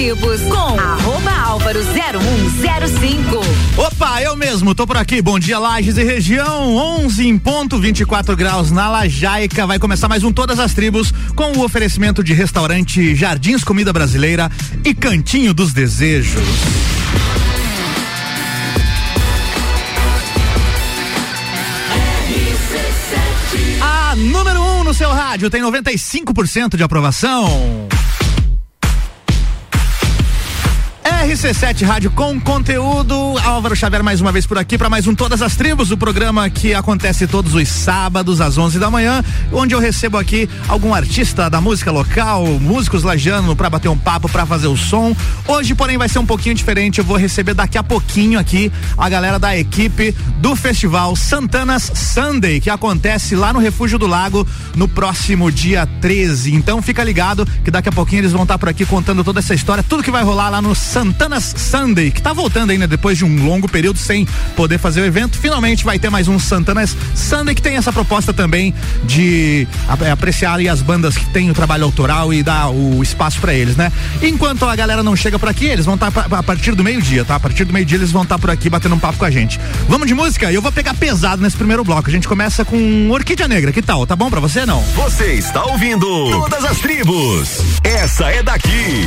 tribos com arroba álvaro 0105. Opa, eu mesmo, tô por aqui. Bom dia, Lages e região. 11 em ponto, 24 graus na Lajaica. Vai começar mais um Todas as Tribos com o oferecimento de restaurante Jardins Comida Brasileira e Cantinho dos Desejos. A número 1 um no seu rádio tem 95% de aprovação. RC7 Rádio com conteúdo. Álvaro Xavier mais uma vez por aqui para mais um Todas as Tribos, o programa que acontece todos os sábados às 11 da manhã, onde eu recebo aqui algum artista da música local, músicos lajano para bater um papo, para fazer o som. Hoje, porém, vai ser um pouquinho diferente. Eu vou receber daqui a pouquinho aqui a galera da equipe do festival Santanas Sunday, que acontece lá no Refúgio do Lago no próximo dia 13. Então fica ligado que daqui a pouquinho eles vão estar por aqui contando toda essa história, tudo que vai rolar lá no Santanas Santanas Sunday, que tá voltando ainda depois de um longo período sem poder fazer o evento. Finalmente vai ter mais um Santanas Sunday que tem essa proposta também de apreciar as bandas que têm o trabalho autoral e dar o espaço para eles, né? Enquanto a galera não chega por aqui, eles vão estar tá a partir do meio-dia, tá? A partir do meio-dia eles vão estar tá por aqui batendo um papo com a gente. Vamos de música? Eu vou pegar pesado nesse primeiro bloco. A gente começa com Orquídea Negra. Que tal? Tá bom para você não? Você está ouvindo Todas as Tribos. Essa é daqui.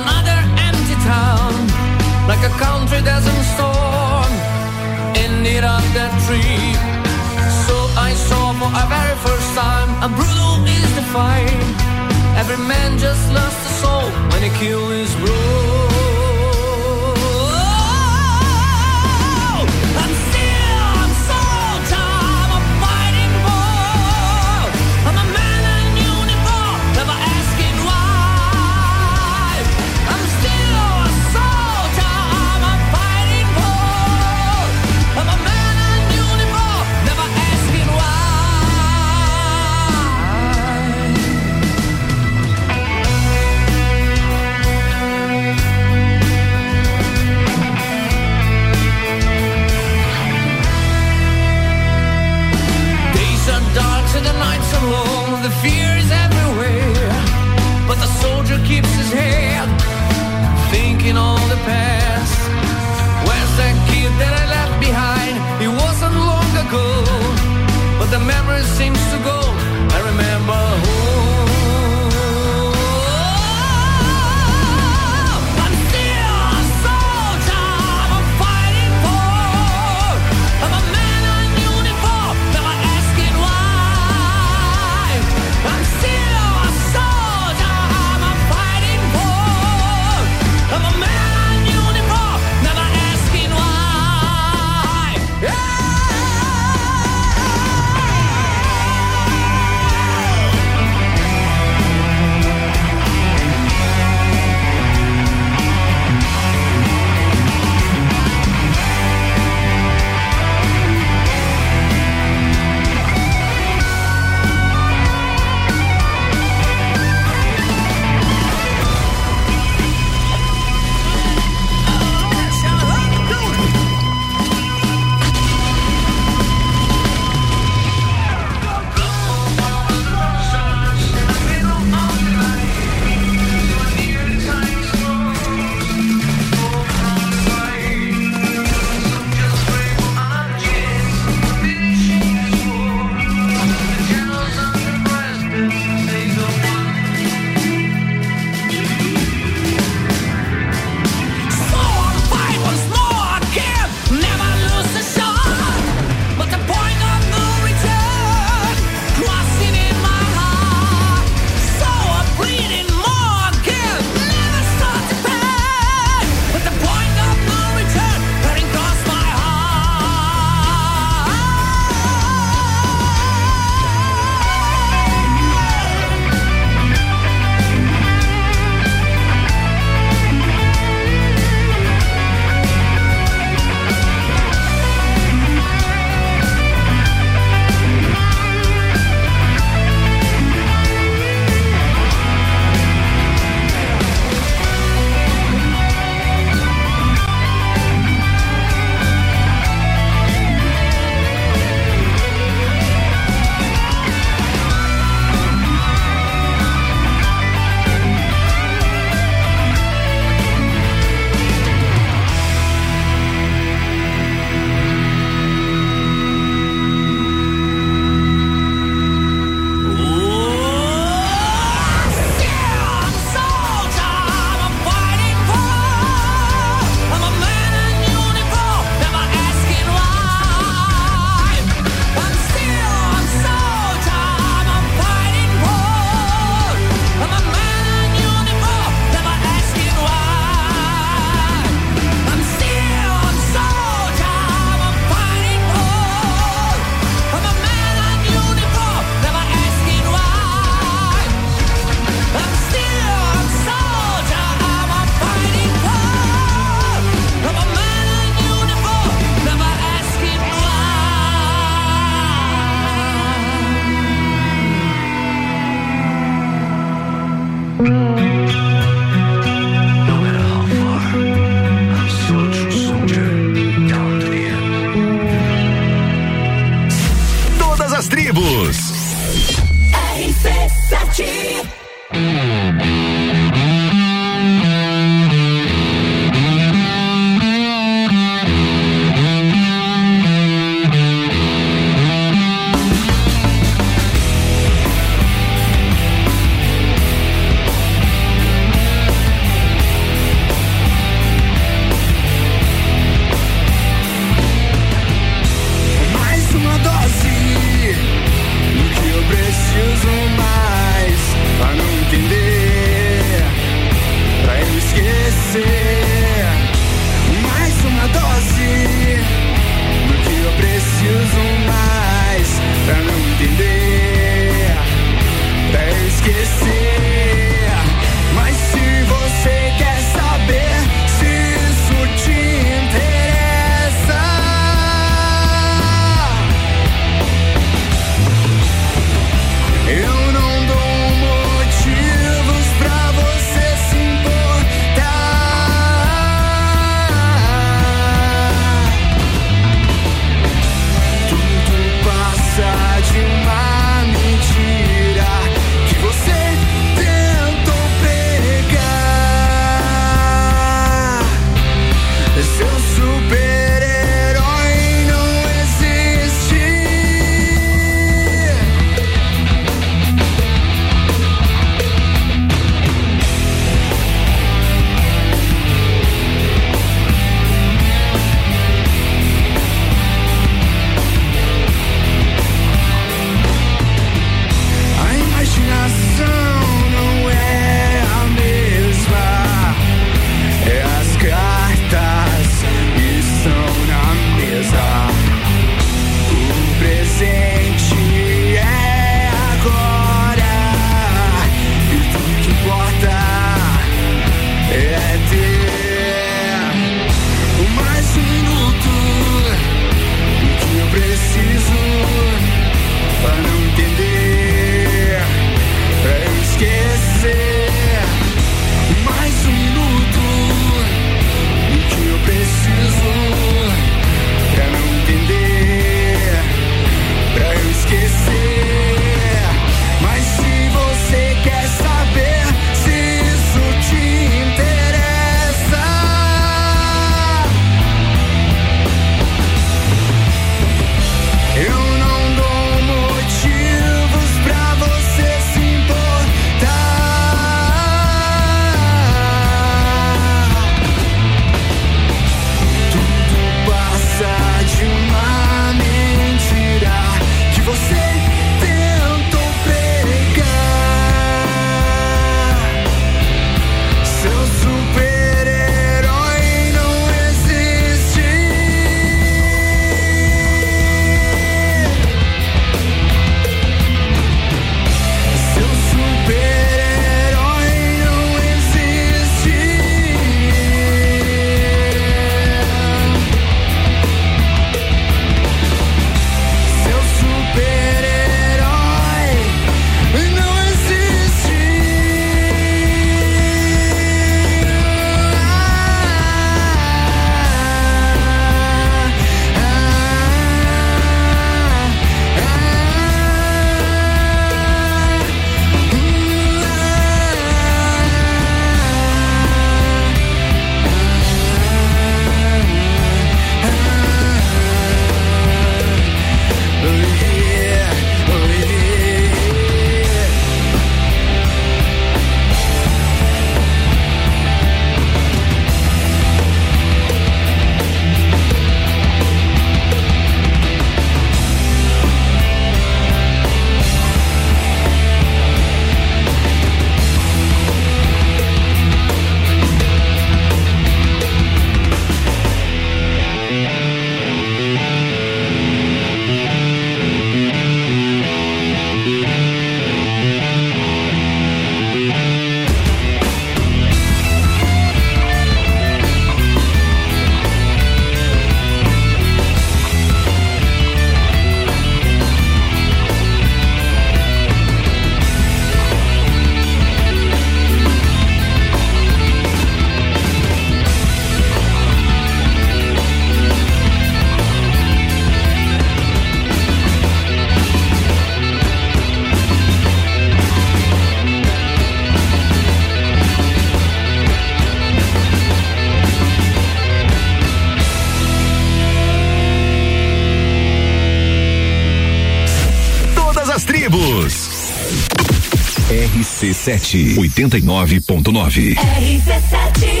RC7 89.9. RC7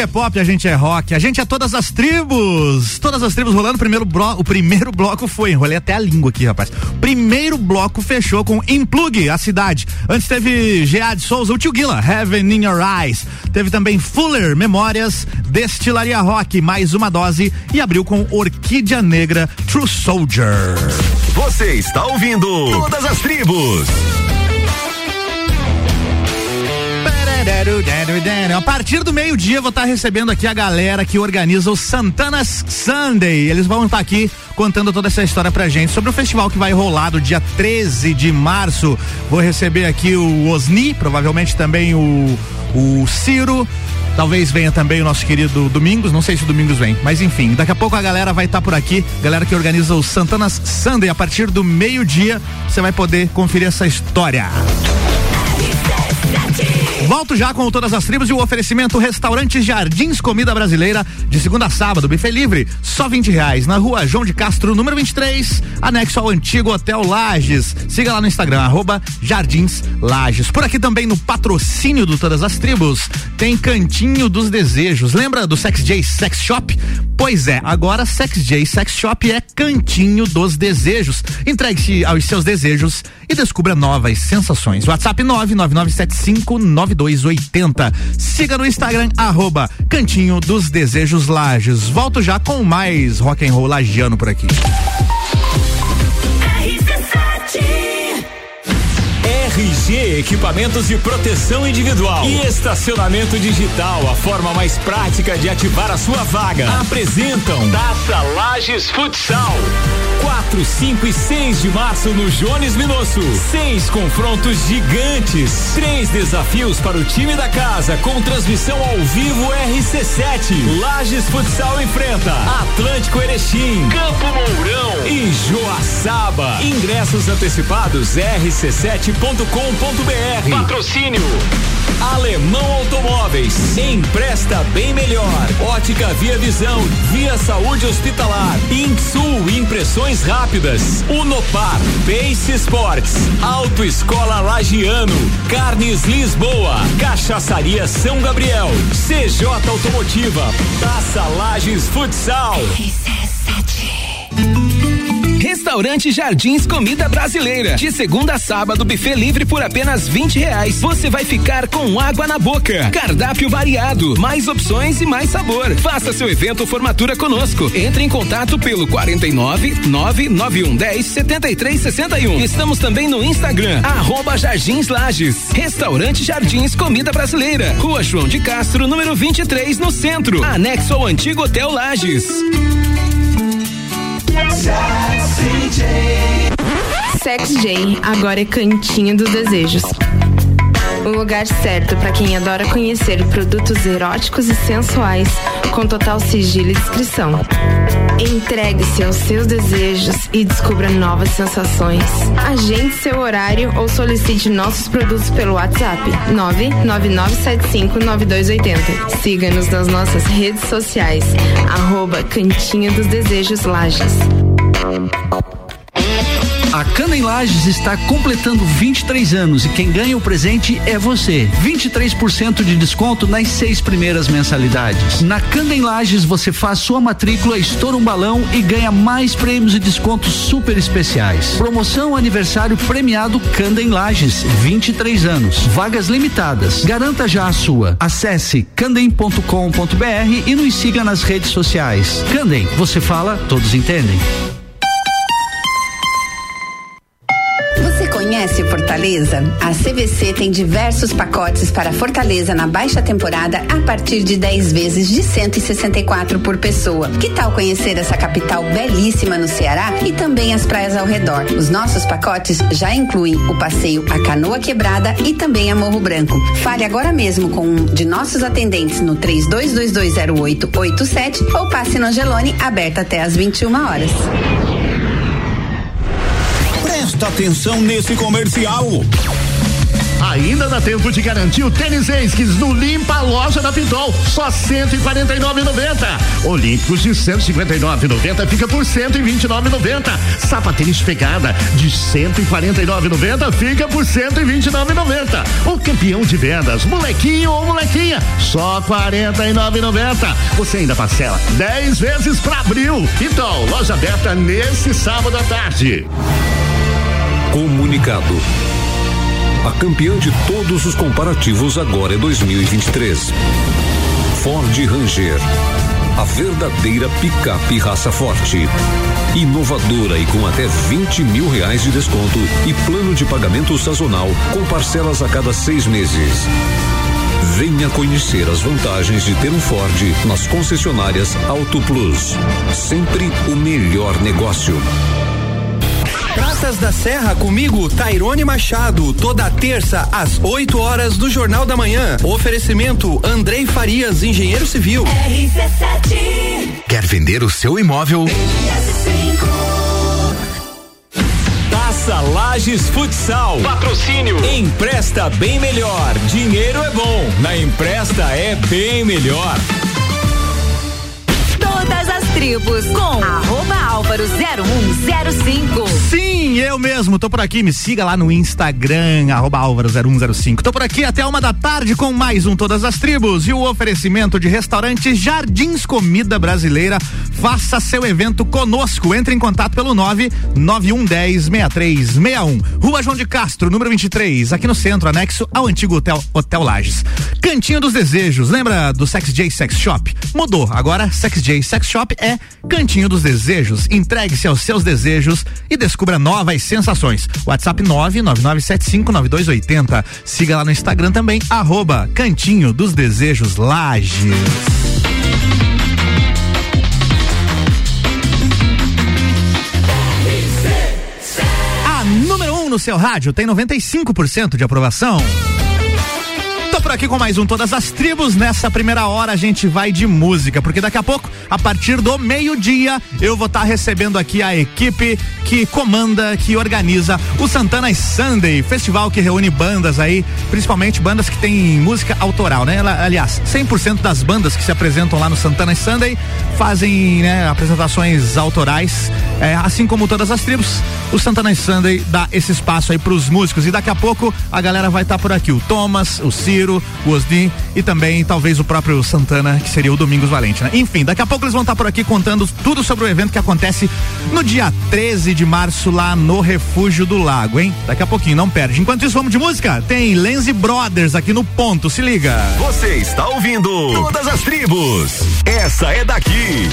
gente é pop, a gente é rock, a gente é todas as tribos. Todas as tribos rolando. Primeiro o primeiro bloco foi, enrolei até a língua aqui, rapaz. Primeiro bloco fechou com Implug, a cidade. Antes teve Gead Souza, o Tio Guila, Heaven in Your Eyes. Teve também Fuller, Memórias, Destilaria Rock, mais uma dose. E abriu com Orquídea Negra, True Soldier. Você está ouvindo Todas as Tribos. A partir do meio-dia vou estar recebendo aqui a galera que organiza o Santanas Sunday. Eles vão estar aqui contando toda essa história pra gente sobre o festival que vai rolar do dia 13 de março. Vou receber aqui o Osni, provavelmente também o, o Ciro. Talvez venha também o nosso querido Domingos, não sei se o Domingos vem, mas enfim, daqui a pouco a galera vai estar por aqui, galera que organiza o Santanas Sunday. A partir do meio-dia você vai poder conferir essa história. Volto já com todas as tribos e o oferecimento Restaurante Jardins Comida Brasileira, de segunda a sábado, buffet livre, só 20 reais, na rua João de Castro, número 23, anexo ao antigo Hotel Lages. Siga lá no Instagram, arroba Jardins Lages. Por aqui também no patrocínio do Todas as Tribos, tem Cantinho dos Desejos. Lembra do Sex J Sex Shop? Pois é, agora Sex J Sex Shop é Cantinho dos Desejos. Entregue-se aos seus desejos e descubra novas sensações. WhatsApp 999759280. Siga no Instagram, arroba Cantinho dos Desejos Lages. Volto já com mais rock and roll lagiano por aqui. RG Equipamentos de Proteção Individual e Estacionamento Digital, a forma mais prática de ativar a sua vaga. Apresentam Taça Lages Futsal. 4, 5 e 6 de março no Jones Minosso. Seis confrontos gigantes. Três desafios para o time da casa com transmissão ao vivo RC7. Lages Futsal enfrenta Atlântico Erechim, Campo Mourão e Joaçaba. Ingressos antecipados rc7.com.br. Patrocínio Alemão Automóveis. Empresta bem melhor. Ótica Via Visão. Via Saúde Hospitalar. Insul Impressões Rápidas. Unopar. Pace Sports. Autoescola Lagiano. Carnes Lisboa. Cachaçaria São Gabriel. CJ Automotiva. Taça Lages Futsal. Restaurante Jardins Comida Brasileira. De segunda a sábado, buffet livre por apenas 20 reais. Você vai ficar com água na boca. Cardápio variado, mais opções e mais sabor. Faça seu evento formatura conosco. Entre em contato pelo 49 991 10 73 61. Estamos também no Instagram, arroba Jardins Lages. Restaurante Jardins Comida Brasileira. Rua João de Castro, número 23, no centro. Anexo ao antigo Hotel Lages. Sex J, agora é Cantinho dos Desejos. O lugar certo para quem adora conhecer produtos eróticos e sensuais, com total sigilo e discrição. Entregue-se aos seus desejos e descubra novas sensações. Agende seu horário ou solicite nossos produtos pelo WhatsApp 999759280. Siga-nos nas nossas redes sociais, arroba Cantinho dos Desejos Lages. A Cana em Lages está completando 23 anos e quem ganha o presente é você. 23% de desconto nas seis primeiras mensalidades. Na Cana em Lages você faz sua matrícula, estoura um balão e ganha mais prêmios e descontos super especiais. Promoção aniversário premiado Canda em Lages, 23 anos. Vagas limitadas. Garanta já a sua. Acesse candem.com.br e nos siga nas redes sociais. Candem, você fala, todos entendem. Fortaleza? A CVC tem diversos pacotes para Fortaleza na baixa temporada a partir de 10 vezes de 164 por pessoa. Que tal conhecer essa capital belíssima no Ceará e também as praias ao redor? Os nossos pacotes já incluem o passeio a Canoa Quebrada e também a Morro Branco. Fale agora mesmo com um de nossos atendentes no 32220887 ou passe no Angelone, aberta até às 21 horas. Presta atenção nesse comercial. Ainda dá tempo de garantir o tênis Esquis no Limpa Loja da Pitol, só 149,90. Olímpicos de 159,90 fica por 129,90. Sapatênis pegada de 149,90 fica por 129,90. O campeão de vendas, molequinho ou molequinha, só 49,90. Você ainda parcela 10 vezes para abril. Então, loja aberta nesse sábado à tarde. Comunicado. A campeã de todos os comparativos agora é 2023. Ford Ranger. A verdadeira picape raça forte. Inovadora e com até 20 mil reais de desconto e plano de pagamento sazonal com parcelas a cada seis meses. Venha conhecer as vantagens de ter um Ford nas concessionárias Auto Plus. Sempre o melhor negócio. Praças da Serra comigo, Tairone Machado, toda terça às 8 horas do Jornal da Manhã. Oferecimento Andrei Farias, engenheiro civil. RC7 Quer vender o seu imóvel? Taça Lages Futsal. Patrocínio. Empresta bem melhor. Dinheiro é bom. Na empresta é bem melhor. Tribos com arroba álvaro 0105. Sim, eu mesmo, tô por aqui, me siga lá no Instagram, arroba álvaro0105. Tô por aqui até uma da tarde com mais um Todas as Tribos e o oferecimento de restaurante Jardins Comida Brasileira. Faça seu evento conosco, entre em contato pelo 99110 6361. Rua João de Castro, número 23, aqui no centro, anexo ao antigo Hotel, Hotel Lages. Cantinho dos Desejos, lembra do Sex J Sex Shop? Mudou, agora Sex J Sex Shop é Cantinho dos Desejos. Entregue-se aos seus desejos e descubra novas sensações. WhatsApp 999759280. Siga lá no Instagram também, arroba Cantinho dos Desejos Lages. A número 1 um no seu rádio tem 95% de aprovação. Por aqui com mais um Todas as Tribos. Nessa primeira hora a gente vai de música, porque daqui a pouco, a partir do meio-dia, eu vou estar tá recebendo aqui a equipe que comanda, que organiza o Santana Sunday, festival que reúne bandas aí, principalmente bandas que têm música autoral, né? Aliás, 100% das bandas que se apresentam lá no Santana Sunday fazem né, apresentações autorais, é, assim como todas as tribos. O Santana Sunday dá esse espaço aí pros músicos e daqui a pouco a galera vai estar tá por aqui. O Thomas, o Ciro, o Osni e também talvez o próprio Santana, que seria o Domingos Valente, né? Enfim, daqui a pouco eles vão estar tá por aqui contando tudo sobre o evento que acontece no dia 13 de março lá no Refúgio do Lago, hein? Daqui a pouquinho, não perde. Enquanto isso, vamos de música? Tem Lenzy Brothers aqui no ponto, se liga. Você está ouvindo Todas as Tribos. Essa é daqui.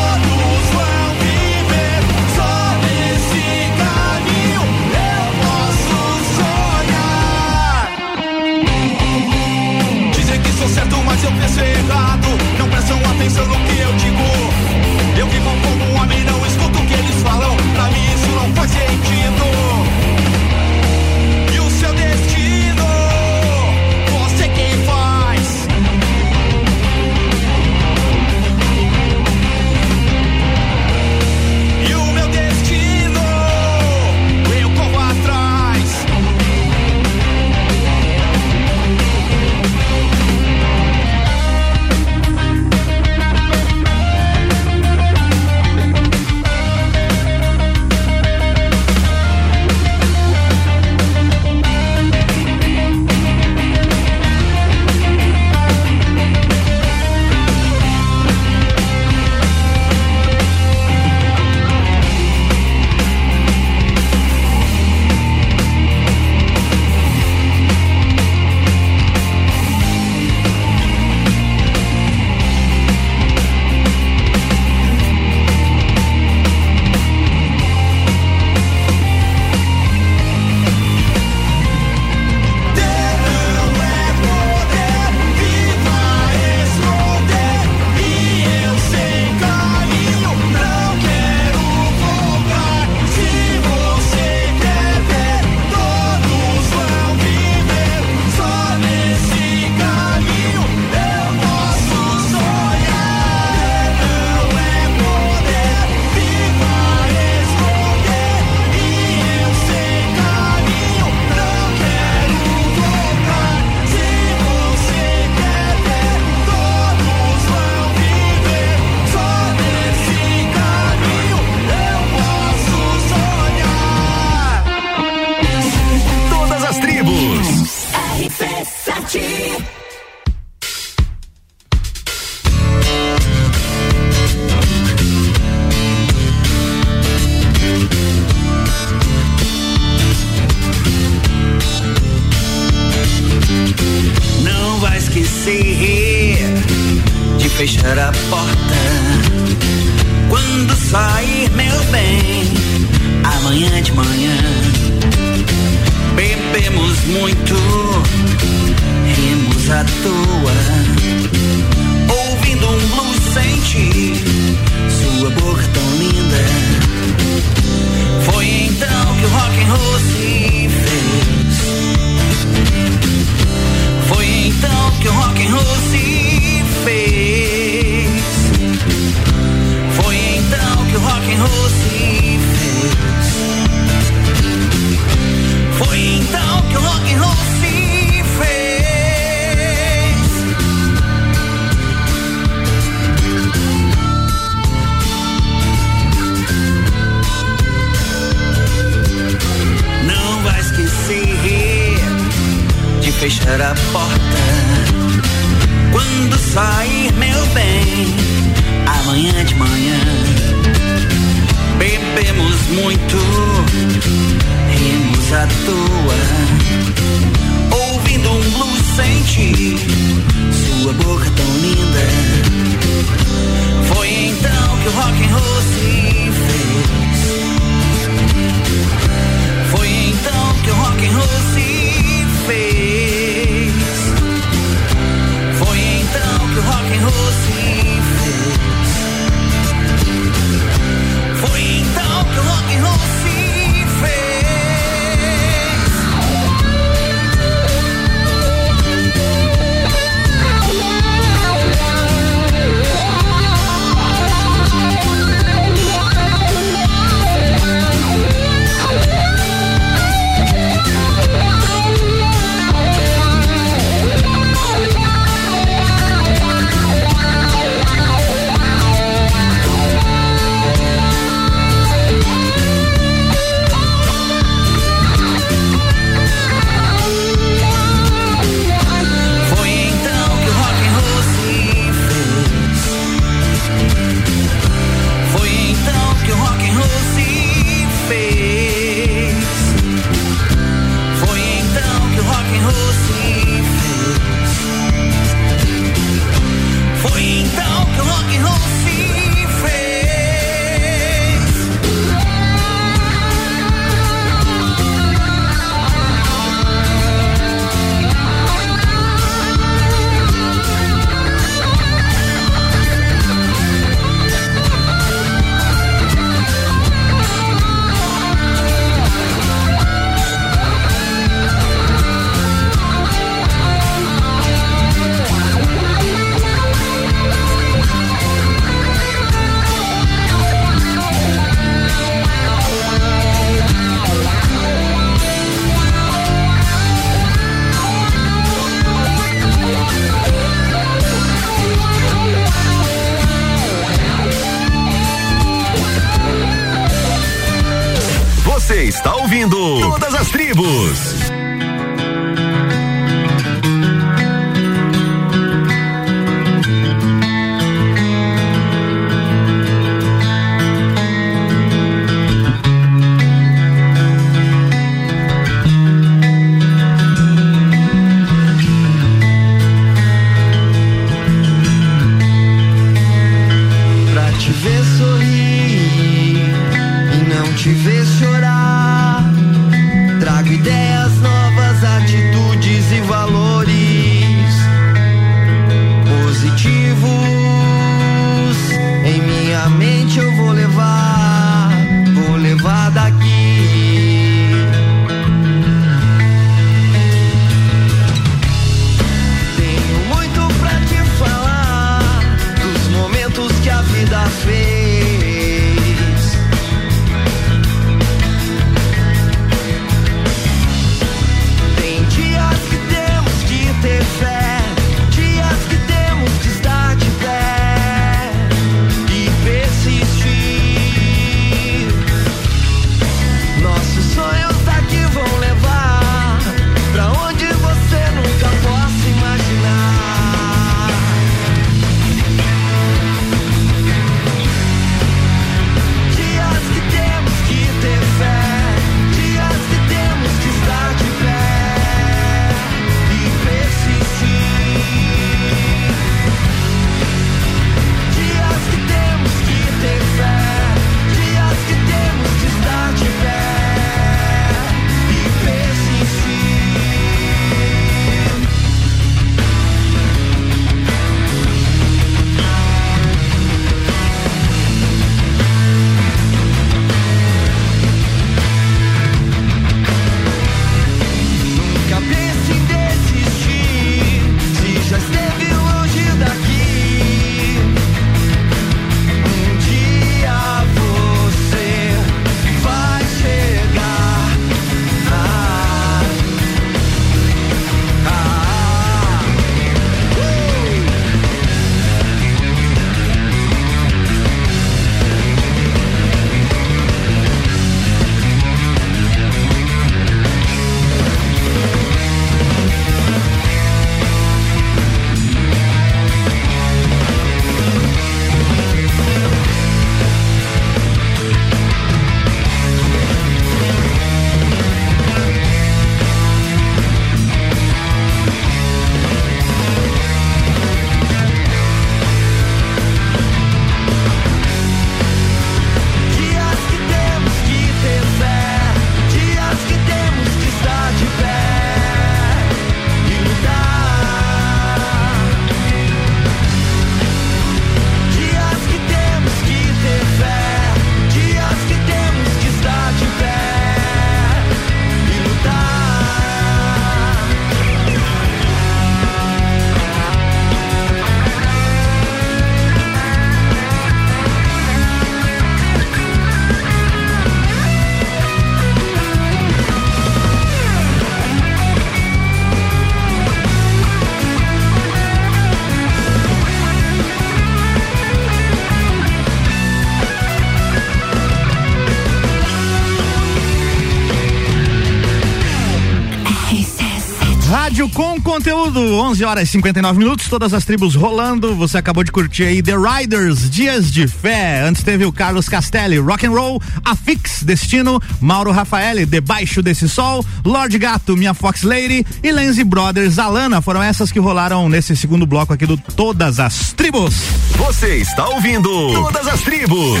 Conteúdo, 11 horas e 59 minutos, todas as tribos rolando. Você acabou de curtir aí The Riders, Dias de Fé. Antes teve o Carlos Castelli, Rock and Roll, Afix, Destino, Mauro Rafael, Debaixo desse Sol, Lord Gato, Minha Fox Lady e Lenzi Brothers, Alana. Foram essas que rolaram nesse segundo bloco aqui do Todas as Tribos. Você está ouvindo Todas as Tribos.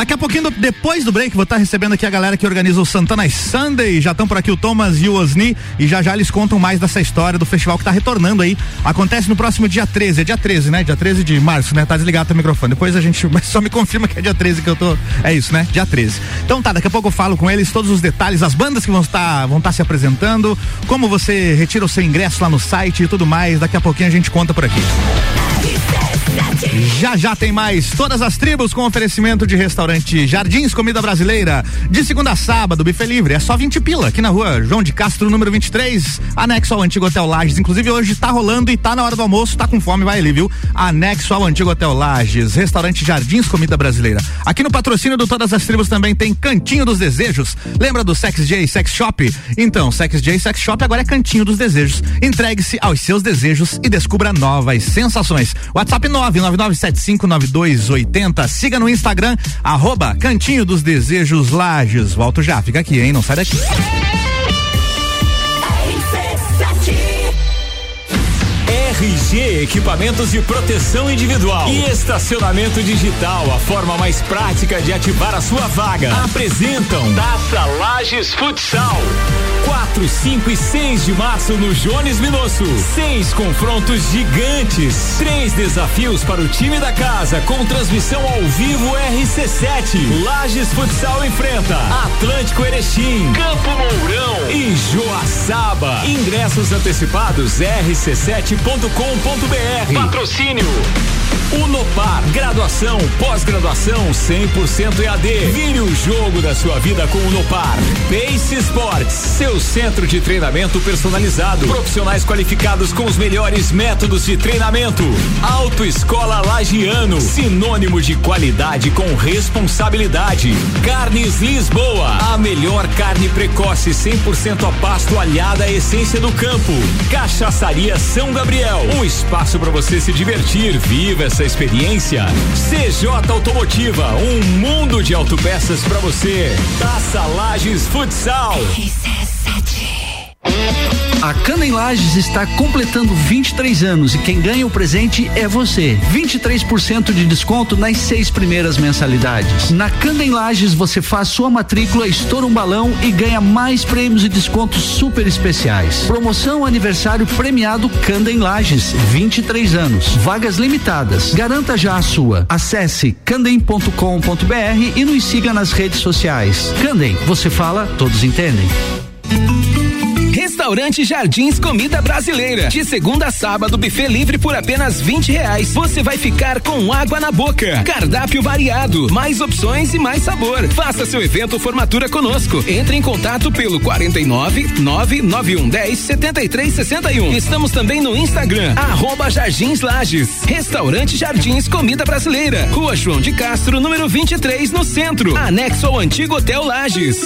Daqui a pouquinho, depois do break, vou estar recebendo aqui a galera que organiza o Santana Sunday. Já estão por aqui o Thomas e o Osni e já já eles contam mais dessa história do festival que tá retornando aí. Acontece no próximo dia 13, é dia 13, né? Dia 13 de março, né? Tá desligado teu microfone. Depois a gente só me confirma que é dia 13 que eu tô. É isso, né? Dia 13. Então tá, daqui a pouco eu falo com eles todos os detalhes, as bandas que vão estar vão estar se apresentando, como você retira o seu ingresso lá no site e tudo mais. Daqui a pouquinho a gente conta por aqui. Já já tem mais todas as tribos com oferecimento de restaurante Jardins Comida Brasileira. De segunda a sábado, buffet livre. É só 20 pila aqui na rua João de Castro, número 23, anexo ao antigo Hotel Lages. Inclusive hoje tá rolando e tá na hora do almoço, tá com fome, vai ali, viu? Anexo ao antigo Hotel Lages, restaurante Jardins Comida Brasileira. Aqui no patrocínio do Todas as Tribos também tem Cantinho dos Desejos. Lembra do Sex J Sex Shop? Então, Sex J Sex Shop agora é Cantinho dos Desejos. Entregue-se aos seus desejos e descubra novas sensações. WhatsApp 999759280. Siga no Instagram, arroba Cantinho dos Desejos Lages. Volto já, fica aqui, hein? Não sai daqui. Equipamentos de Proteção Individual e Estacionamento Digital, a forma mais prática de ativar a sua vaga. Apresentam Taça Lages Futsal. 4, 5 e 6 de março no Jones Minosso. Seis confrontos gigantes. Três desafios para o time da casa com transmissão ao vivo RC7. Lages Futsal enfrenta Atlântico Erechim, Campo Mourão e Joaçaba. Ingressos antecipados rc7.com.br. Patrocínio Unopar, graduação, pós-graduação 100% EAD. Vire o jogo da sua vida com Unopar. Pace Sports, seu centro de treinamento personalizado. Profissionais qualificados com os melhores métodos de treinamento. Autoescola Lagiano, sinônimo de qualidade com responsabilidade. Carnes Lisboa, a melhor carne precoce 100% a pasto alhada à essência do campo. Cachaçaria São Gabriel, um espaço para você se divertir. Viva essa experiência. CJ Automotiva, um mundo de autopeças para você. Taça Lages Futsal. A Cana em Lages está completando 23 anos e quem ganha o presente é você. 23% de desconto nas seis primeiras mensalidades. Na Cana em Lages você faz sua matrícula, estoura um balão e ganha mais prêmios e descontos super especiais. Promoção aniversário premiado Canda em Lages, 23 anos. Vagas limitadas. Garanta já a sua. Acesse candem.com.br e nos siga nas redes sociais. Candem, você fala, todos entendem. Restaurante Jardins Comida Brasileira. De segunda a sábado, buffet livre por apenas 20 reais. Você vai ficar com água na boca. Cardápio variado, mais opções e mais sabor. Faça seu evento formatura conosco. Entre em contato pelo 49 991 10 73 61. Estamos também no Instagram, arroba Jardins Lages. Restaurante Jardins Comida Brasileira. Rua João de Castro, número 23, no centro. Anexo ao antigo Hotel Lages.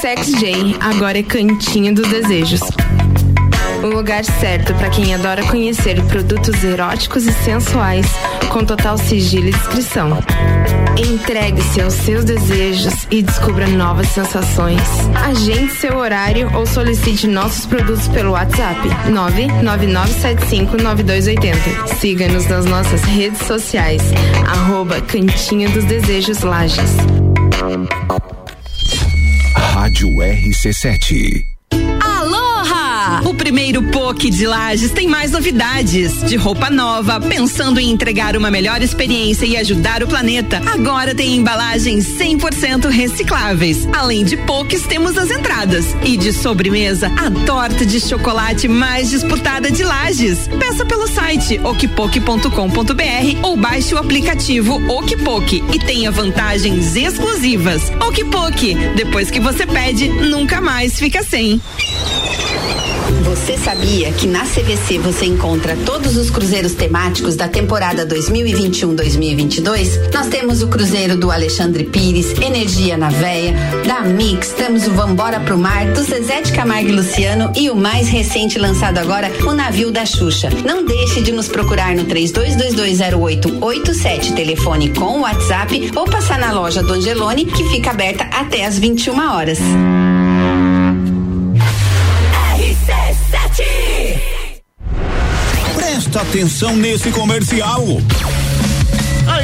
Sex J, agora é Cantinho dos Desejos. O lugar certo para quem adora conhecer produtos eróticos e sensuais, com total sigilo e discrição. Entregue-se aos seus desejos e descubra novas sensações. Agende seu horário ou solicite nossos produtos pelo WhatsApp 999759280. Siga-nos nas nossas redes sociais, arroba Cantinho dos Desejos Lages. Rádio RC7. O primeiro POC de Lages tem mais novidades. De roupa nova, pensando em entregar uma melhor experiência e ajudar o planeta. Agora tem embalagens 100% recicláveis. Além de POCs, temos as entradas. E de sobremesa, a torta de chocolate mais disputada de Lages. Peça pelo site okpok.com.br ou baixe o aplicativo Okpok e tenha vantagens exclusivas. Okpok, depois que você pede, nunca mais fica sem. Você sabia que na CVC você encontra todos os cruzeiros temáticos da temporada 2021-2022? Nós temos o cruzeiro do Alexandre Pires, Energia na Véia, da Mix, temos o Vambora pro Mar, do Zezé de Camargo e Luciano e o mais recente lançado agora, o Navio da Xuxa. Não deixe de nos procurar no 32220887, telefone com WhatsApp ou passar na loja do Angelone, que fica aberta até às 21 horas. Atenção nesse comercial.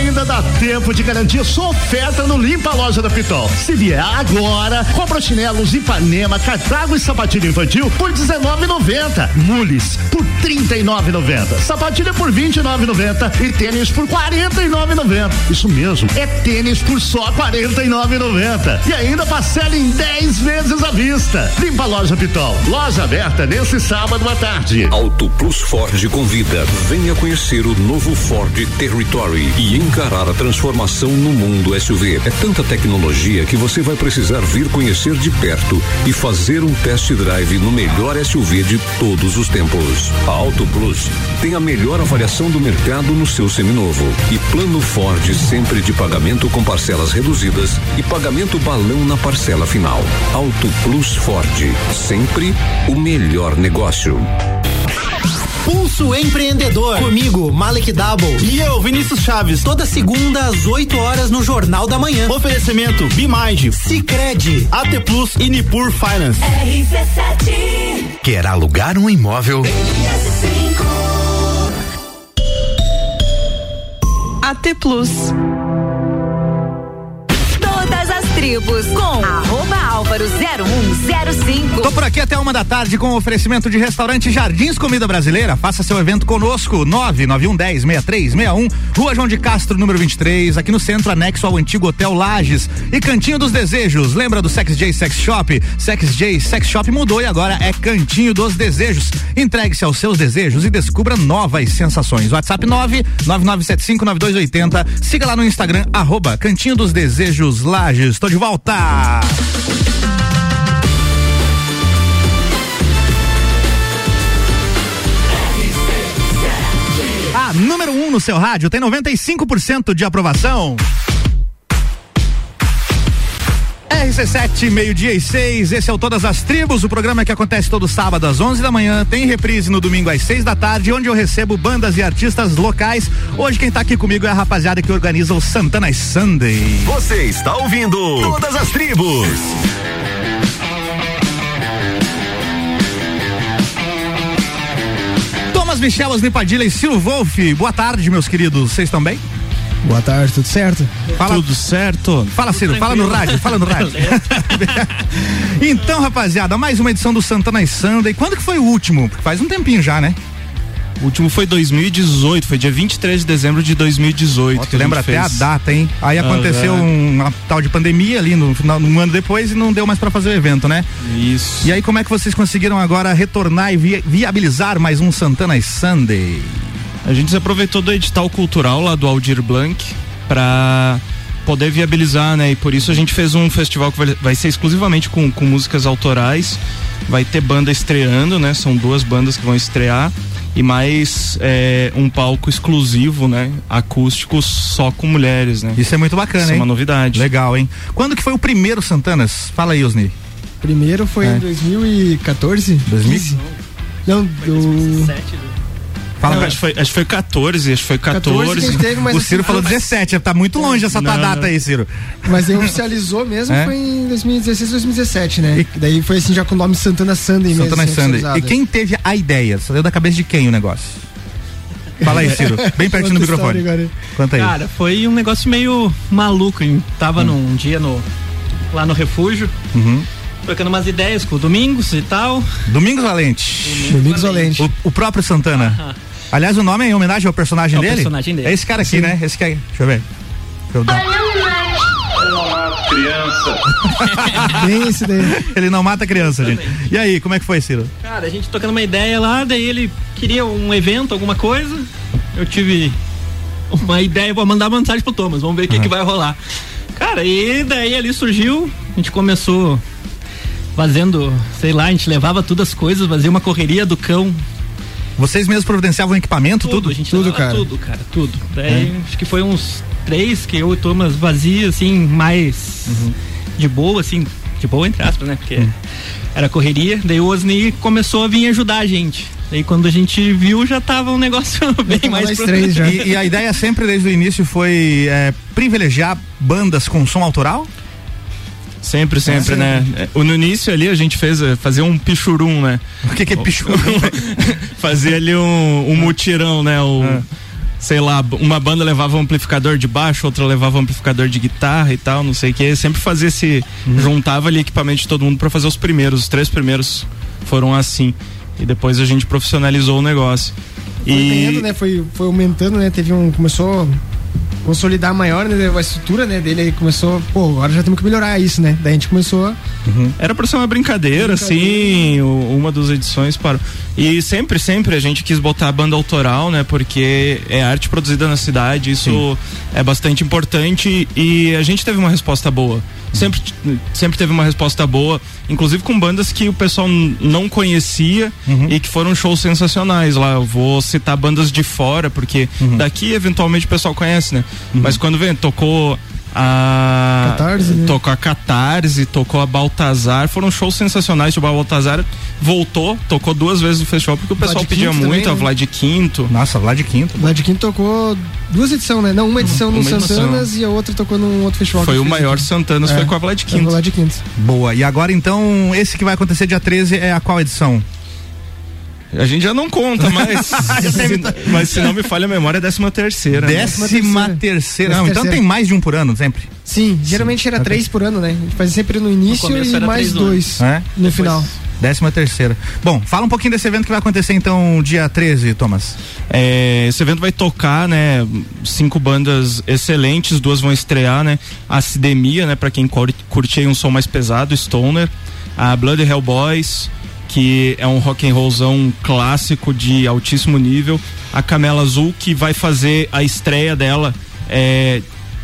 Ainda dá tempo de garantir sua oferta no Limpa Loja da Pitol. Se vier agora, compra chinelos Ipanema, Cartago e sapatilha infantil por R$19,90. Mules por R$39,90. Sapatilha por R$29,90 e tênis por R$49,90. Isso mesmo, é tênis por só R$49,90. E ainda parcela em 10 vezes à vista. Limpa Loja Pitol. Loja aberta nesse sábado à tarde. Auto Plus Ford convida. Venha conhecer o novo Ford Territory e encarar a transformação no mundo SUV. É tanta tecnologia que você vai precisar vir conhecer de perto e fazer um test drive no melhor SUV de todos os tempos. A Auto Plus tem a melhor avaliação do mercado no seu seminovo e plano Ford sempre de pagamento com parcelas reduzidas e pagamento balão na parcela final. Auto Plus Ford, sempre o melhor negócio. Pulso Empreendedor. Comigo, Malek Double. E eu, Vinícius Chaves. Toda segunda às 8 horas no Jornal da Manhã. Oferecimento Bimind, Cicred, AT Plus e Nipur Finance. RC7 Quer alugar um imóvel? AT Plus. Todas as tribos com arroba álvaro 0105. Tô por aqui até uma da tarde com oferecimento de restaurante Jardins Comida Brasileira. Faça seu evento conosco, 991106361, Rua João de Castro, número 23, aqui no centro, anexo ao antigo Hotel Lages. E Cantinho dos Desejos, lembra do Sex J Sex Shop? Sex J Sex Shop mudou e agora é Cantinho dos Desejos. Entregue-se aos seus desejos e descubra novas sensações. WhatsApp 999759280. Siga lá no Instagram, arroba Cantinho dos Desejos Lages. Tô de volta! A número 1 um no seu rádio tem 95% de aprovação. RC7, meio-dia e seis, esse é o Todas as Tribos, o programa que acontece todo sábado às 11 da manhã, tem reprise no domingo às seis da tarde, onde eu recebo bandas e artistas locais. Hoje quem tá aqui comigo é a rapaziada que organiza o Santana Sunday. Você está ouvindo Todas as Tribos. Thomas Michel, Osni Padilha e Ciro Wolf, boa tarde, meus queridos, vocês estão bem? Boa tarde, tudo certo? Fala, Tudo certo? Fala, Ciro, fala no rádio, fala no rádio. então, rapaziada, mais uma edição do Santana Sunday. Quando que foi o último? Porque faz um tempinho já, né? O último foi 2018, foi dia 23 de dezembro de 2018. Ó, lembra até fez. a data, hein? Aí aconteceu um- uma tal de pandemia ali no final, um ano depois e não deu mais pra fazer o evento, né? Isso. E aí, como é que vocês conseguiram agora retornar e vi- viabilizar mais um Santana Sunday? A gente se aproveitou do edital cultural lá do Aldir Blanc para poder viabilizar, né? E por isso a gente fez um festival que vai, vai ser exclusivamente com, com músicas autorais. Vai ter banda estreando, né? São duas bandas que vão estrear. E mais é, um palco exclusivo, né? Acústico só com mulheres, né? Isso é muito bacana, Isso é hein? uma novidade. Legal, hein? Quando que foi o primeiro Santanas? Fala aí, Osni. Primeiro foi É. em 2014? 2000? 15? Não, do. Fala Não, acho, que foi, acho que foi 14, acho que foi 14. 14 que a gente teve, mas o Ciro falou mas- 17, tá muito longe essa tua data aí, Ciro. Mas aí oficializou mesmo É? foi em 2016, 2017, né? Daí foi assim já com o nome Santana Sunday mesmo. Santana assim, Sunday. E quem teve a ideia? Saiu da cabeça de quem o negócio? Fala aí, Ciro. Bem pertinho do microfone. história. Conta aí. Cara, foi um negócio meio maluco. hein? Tava num dia no, lá no refúgio, Uhum. trocando umas ideias com o Domingos e tal. Domingos Valente. Domingos Valente. O, o próprio Santana. Aliás, o nome é em homenagem ao personagem É o dele? personagem dele. É esse cara aqui, Sim. né? Esse cara. Deixa eu ver. Deixa eu dar. Criança. Bem esse daí. Ele não mata criança, gente. E aí, como é que foi, Ciro? Cara, a gente tocando uma ideia lá, daí ele queria um evento, alguma coisa. Eu tive uma ideia, vou mandar mensagem pro Thomas, vamos ver o que, que vai rolar. Cara, e daí ali surgiu, a gente começou fazendo, sei lá, a gente levava todas as coisas, fazia uma correria do cão. Vocês mesmos providenciavam equipamento, tudo? A gente Tudo, levava cara. Tudo, cara, tudo. Daí, É. acho que foi uns três que eu e Thomas vazio, assim, mais Uhum. de boa, assim, de boa entre aspas, né? Porque era correria. Daí o Osni começou a vir ajudar a gente. Daí quando a gente viu, já tava um negócio bem mais pro- E, e a ideia sempre desde o início foi é, privilegiar bandas com som autoral? Sempre, sempre, É, né? É, o- No início ali a gente fez eh, fazer um pichurum, né? O que, que é pichurum? fazer ali um, um mutirão, né? O, É. Sei lá, uma banda levava um amplificador de baixo, outra levava um amplificador de guitarra e tal, não sei o que. Sempre fazia esse. Uhum. Juntava ali equipamento de todo mundo pra fazer os primeiros. Os três primeiros foram assim. E depois a gente profissionalizou o negócio. Foi E. ganhando, né? Foi, foi aumentando, né? Teve um. Começou consolidar maior, né? A estrutura, né? Dele aí começou, pô, agora já temos que melhorar isso, né? Daí a gente começou a. Era pra ser uma brincadeira, assim, o- uma das edições para. E sempre, sempre a gente quis botar a banda autoral, né? Porque é arte produzida na cidade, isso é bastante importante e a gente teve uma resposta boa. Sempre, sempre teve uma resposta boa, inclusive com bandas que o pessoal não conhecia e que foram shows sensacionais lá. Eu vou citar bandas de fora, porque daqui eventualmente o pessoal conhece, né? Mas quando vem, tocou a. Catarse, né? Tocou a Catarse, tocou a Baltazar, foram shows sensacionais. Tipo, a Baltazar voltou, tocou duas vezes no festival, porque o pessoal Vlad pedia Quinto muito, também, a né? Vlad Quinto. Nossa, Vlad Quinto. De quem tocou duas edições, né? Não, uma edição no Uma edição. Santanas e a outra tocou num outro festival. Foi o maior aqui. Santanas, É, foi com a Vlad é, Quinto. Vlad Quinto. Boa. E agora então, esse que vai acontecer dia 13 é a qual edição? A gente já não conta, mas. se, mas se não me falha a memória, é décima terceira. né? Décima terceira. Não, então terceira. tem mais de um por ano, sempre. Sim, geralmente era três por ano, né? A gente fazia sempre no início começo e mais no dois É? no final. Décima terceira. Bom, fala um pouquinho desse evento que vai acontecer então dia 13, Thomas. É, esse evento vai tocar, né? Cinco bandas excelentes, duas vão estrear, né? A Acidemia, né? Pra quem cur- curte aí um som mais pesado, Stoner. A Blood Hell Boys, que é um rock and rollzão clássico de altíssimo nível. A Camela Azul, que vai fazer a estreia dela é,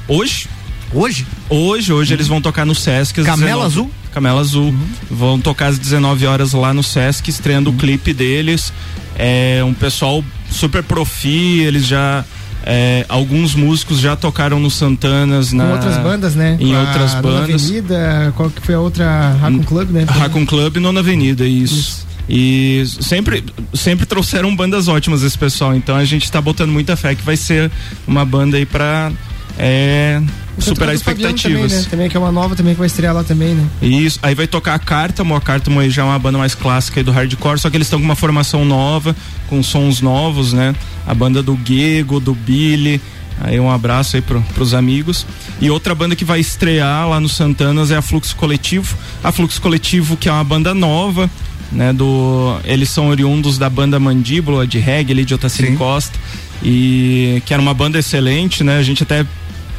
hoje. Hoje? Hoje, hoje eles vão tocar no Sesc. Camela 19 Azul? Camela Azul. Vão tocar às 19 horas lá no Sesc, estreando o clipe deles. É um pessoal super profi, eles já. É, alguns músicos já tocaram no Santanas Com na, outras bandas, né? Em Com a outras Nona bandas. Avenida, qual que foi a outra? Raccoon Club, né? Raccoon Club e Nona Avenida, isso. E sempre, sempre trouxeram bandas ótimas esse pessoal, então a gente tá botando muita fé que vai ser uma banda aí pra é, superar expectativas. Também, né? também, que é uma nova também que vai estrear lá também, né? Isso, aí vai tocar a Cártamo, a Cártamo aí já é uma banda mais clássica aí do hardcore, só que eles estão com uma formação nova, com sons novos, né? A banda do Gego, do Billy, aí um abraço aí pro, pros amigos. E outra banda que vai estrear lá no Santanas é a Fluxo Coletivo. A Fluxo Coletivo, que é uma banda nova, né? Do, eles são oriundos da banda Mandíbula, de reggae ali de Otacílio Costa, e que era uma banda excelente, né? A gente até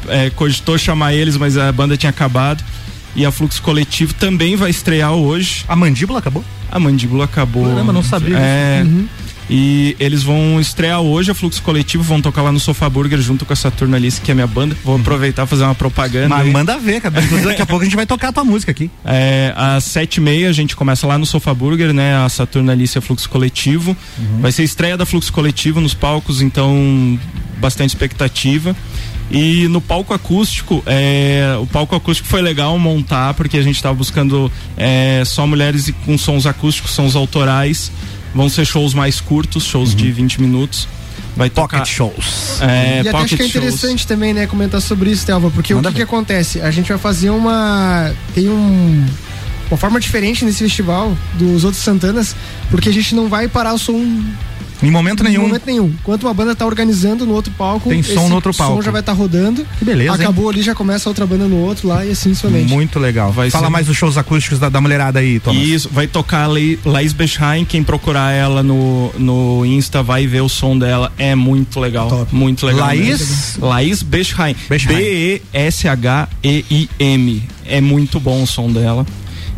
é, cogitou chamar eles, mas a banda tinha acabado. E a Fluxo Coletivo também vai estrear hoje. A mandíbula acabou? A mandíbula acabou. Caramba, não sabia É. Uhum. E eles vão estrear hoje a Fluxo Coletivo, vão tocar lá no Sofá Burger junto com a Saturno Alice, que é minha banda. Vou aproveitar e fazer uma propaganda. Mas aí. manda ver, cara. Inclusive, Daqui a pouco a gente vai tocar a tua música aqui. É, às sete e meia a gente começa lá no Sofá Burger, né? A Saturno Alice e a Fluxo Coletivo. Vai ser estreia da Fluxo Coletivo nos palcos, então bastante expectativa. E no palco acústico, é, o palco acústico foi legal montar, porque a gente estava buscando é, só mulheres e com sons acústicos, sons autorais. Vão ser shows mais curtos, shows de 20 minutos. Vai tocar. Pocket shows. É, e até acho que é shows. interessante também, né, comentar sobre isso, Telva, porque o que, que acontece? A gente vai fazer uma. Tem um. Uma forma diferente nesse festival dos outros Santanas, porque a gente não vai parar o som Em momento nenhum. Em momento nenhum. Enquanto uma banda tá organizando no outro palco, Tem som esse no outro palco. som já vai estar rodando. Que beleza, hein? Acabou ali, já começa outra banda no outro lá e assim somente. Muito legal. Vai Fala ser- mais dos shows acústicos da, da mulherada aí, Thomas. Isso, vai tocar Laís Bechain, quem procurar ela no, no Insta vai ver o som dela, é muito legal, muito legal. Laís? mesmo. Laís Bechain, B-E-S-H-E-I-M, é muito bom o som dela.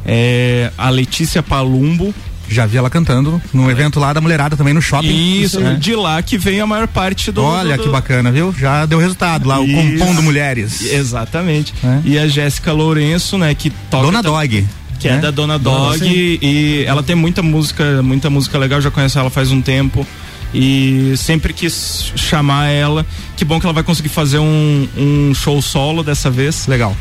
É, a Letícia Palumbo. Já vi ela cantando no evento lá da mulherada também no shopping. Isso, É. de lá que vem a maior parte do. Olha do- que bacana, viu? Já deu resultado lá, o Isso. Compondo Mulheres. Exatamente. E a Jéssica Lourenço, né, que toca. Dona Dog. Que é né? da Dona Dona, Dog sim. e ela tem muita música, muita música legal, já conheço ela faz um tempo. E sempre quis chamar ela. Que bom que ela vai conseguir fazer um, um show solo dessa vez. Legal.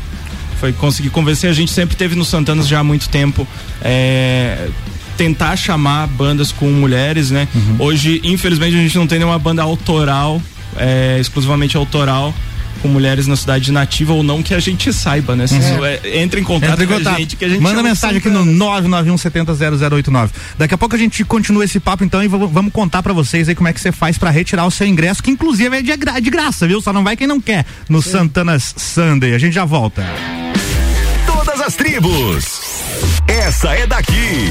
Foi conseguir convencer. A gente sempre teve no Santanas já há muito tempo. é, tentar chamar bandas com mulheres, né? Uhum. Hoje, infelizmente, a gente não tem nenhuma banda autoral, é, exclusivamente autoral. Com mulheres na cidade nativa ou não que a gente saiba, né? Uhum. é- entre em contato Entra em com a contato. gente que a gente Manda mensagem aqui no Santanas. 991700089. Daqui a pouco a gente continua esse papo então e vamos contar pra vocês aí como é que você faz pra retirar o seu ingresso, que inclusive é de, gra- de graça, viu? Só não vai quem não quer no Santanas Sunday. A gente já volta. Todas as tribos. Essa é daqui.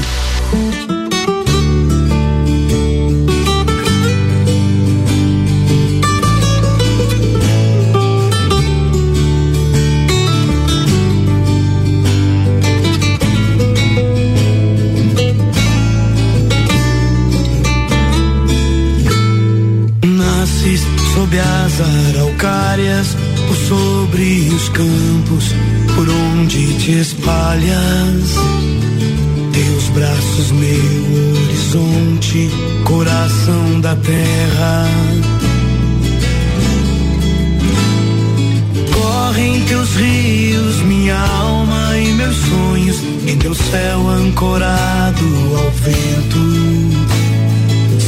Sob as araucárias, por sobre os campos, por onde te espalhas. Braços, meu horizonte, coração da terra. Correm teus rios, minha alma e meus sonhos, em teu céu ancorado ao vento.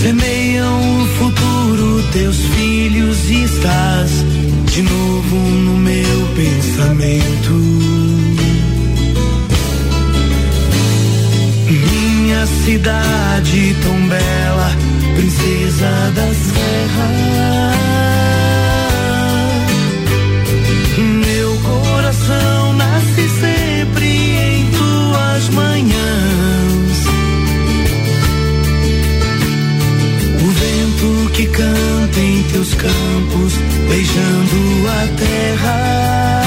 Semeiam o futuro teus filhos e estás de novo no meu pensamento. Minha cidade tão bela, princesa da serra. Meu coração nasce sempre em tuas manhãs. O vento que canta em teus campos, beijando a terra.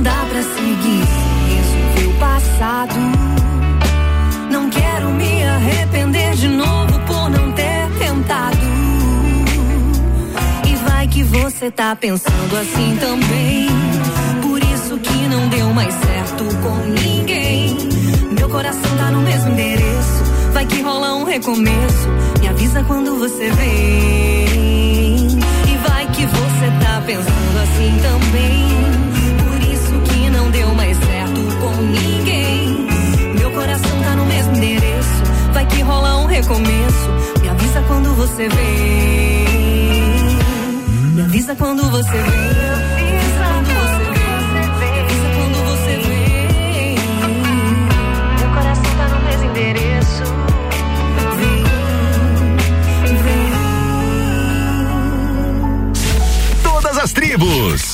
Não dá pra seguir, resolvi o passado. Não quero me arrepender de novo por não ter tentado. E vai que você tá pensando assim também. Por isso que não deu mais certo com ninguém. Meu coração tá no mesmo endereço. Vai que rola um recomeço. Me avisa quando você vem. E vai que você tá pensando assim também deu mais certo com ninguém. Meu coração tá no mesmo endereço, vai que rola um recomeço. Me avisa quando você vem. Me avisa quando você vem. as tribos.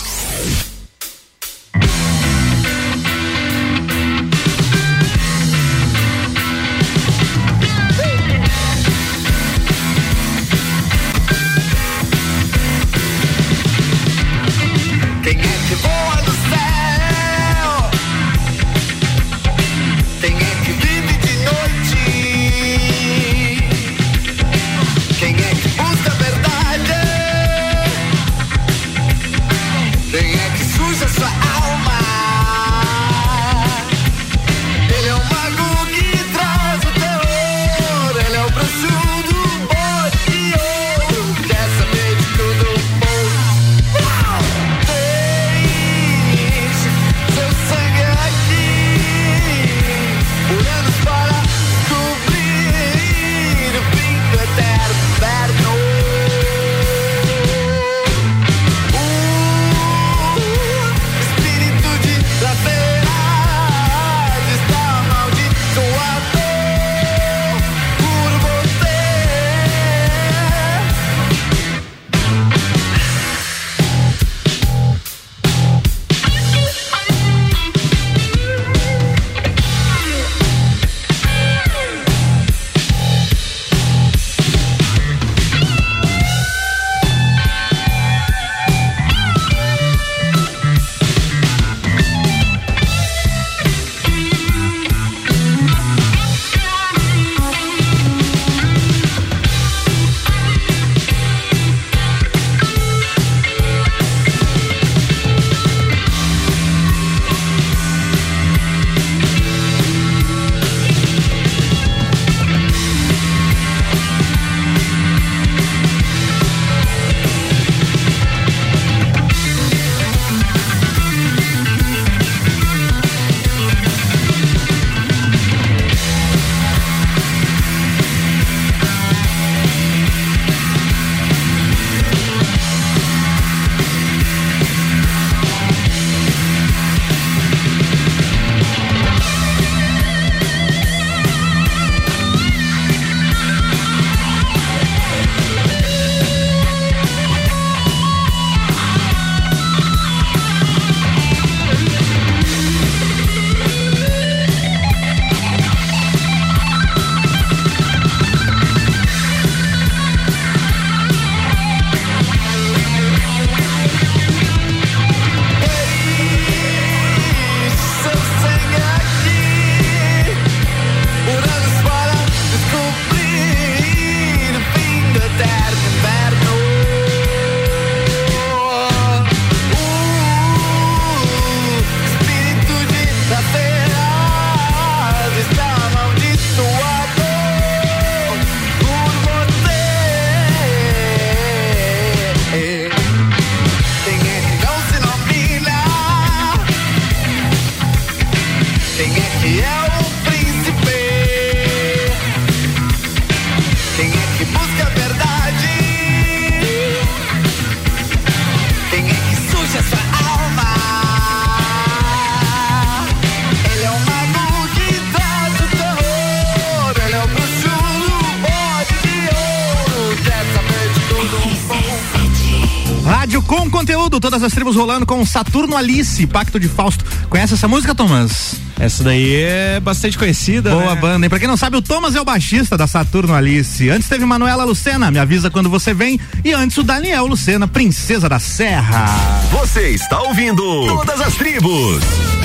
Todas as tribos rolando com Saturno Alice, Pacto de Fausto. Conhece essa música, Thomas? Essa daí é bastante conhecida. Boa né? banda. E pra quem não sabe, o Thomas é o baixista da Saturno Alice. Antes teve Manuela Lucena, me avisa quando você vem. E antes o Daniel Lucena, Princesa da Serra. Você está ouvindo Todas as Tribos.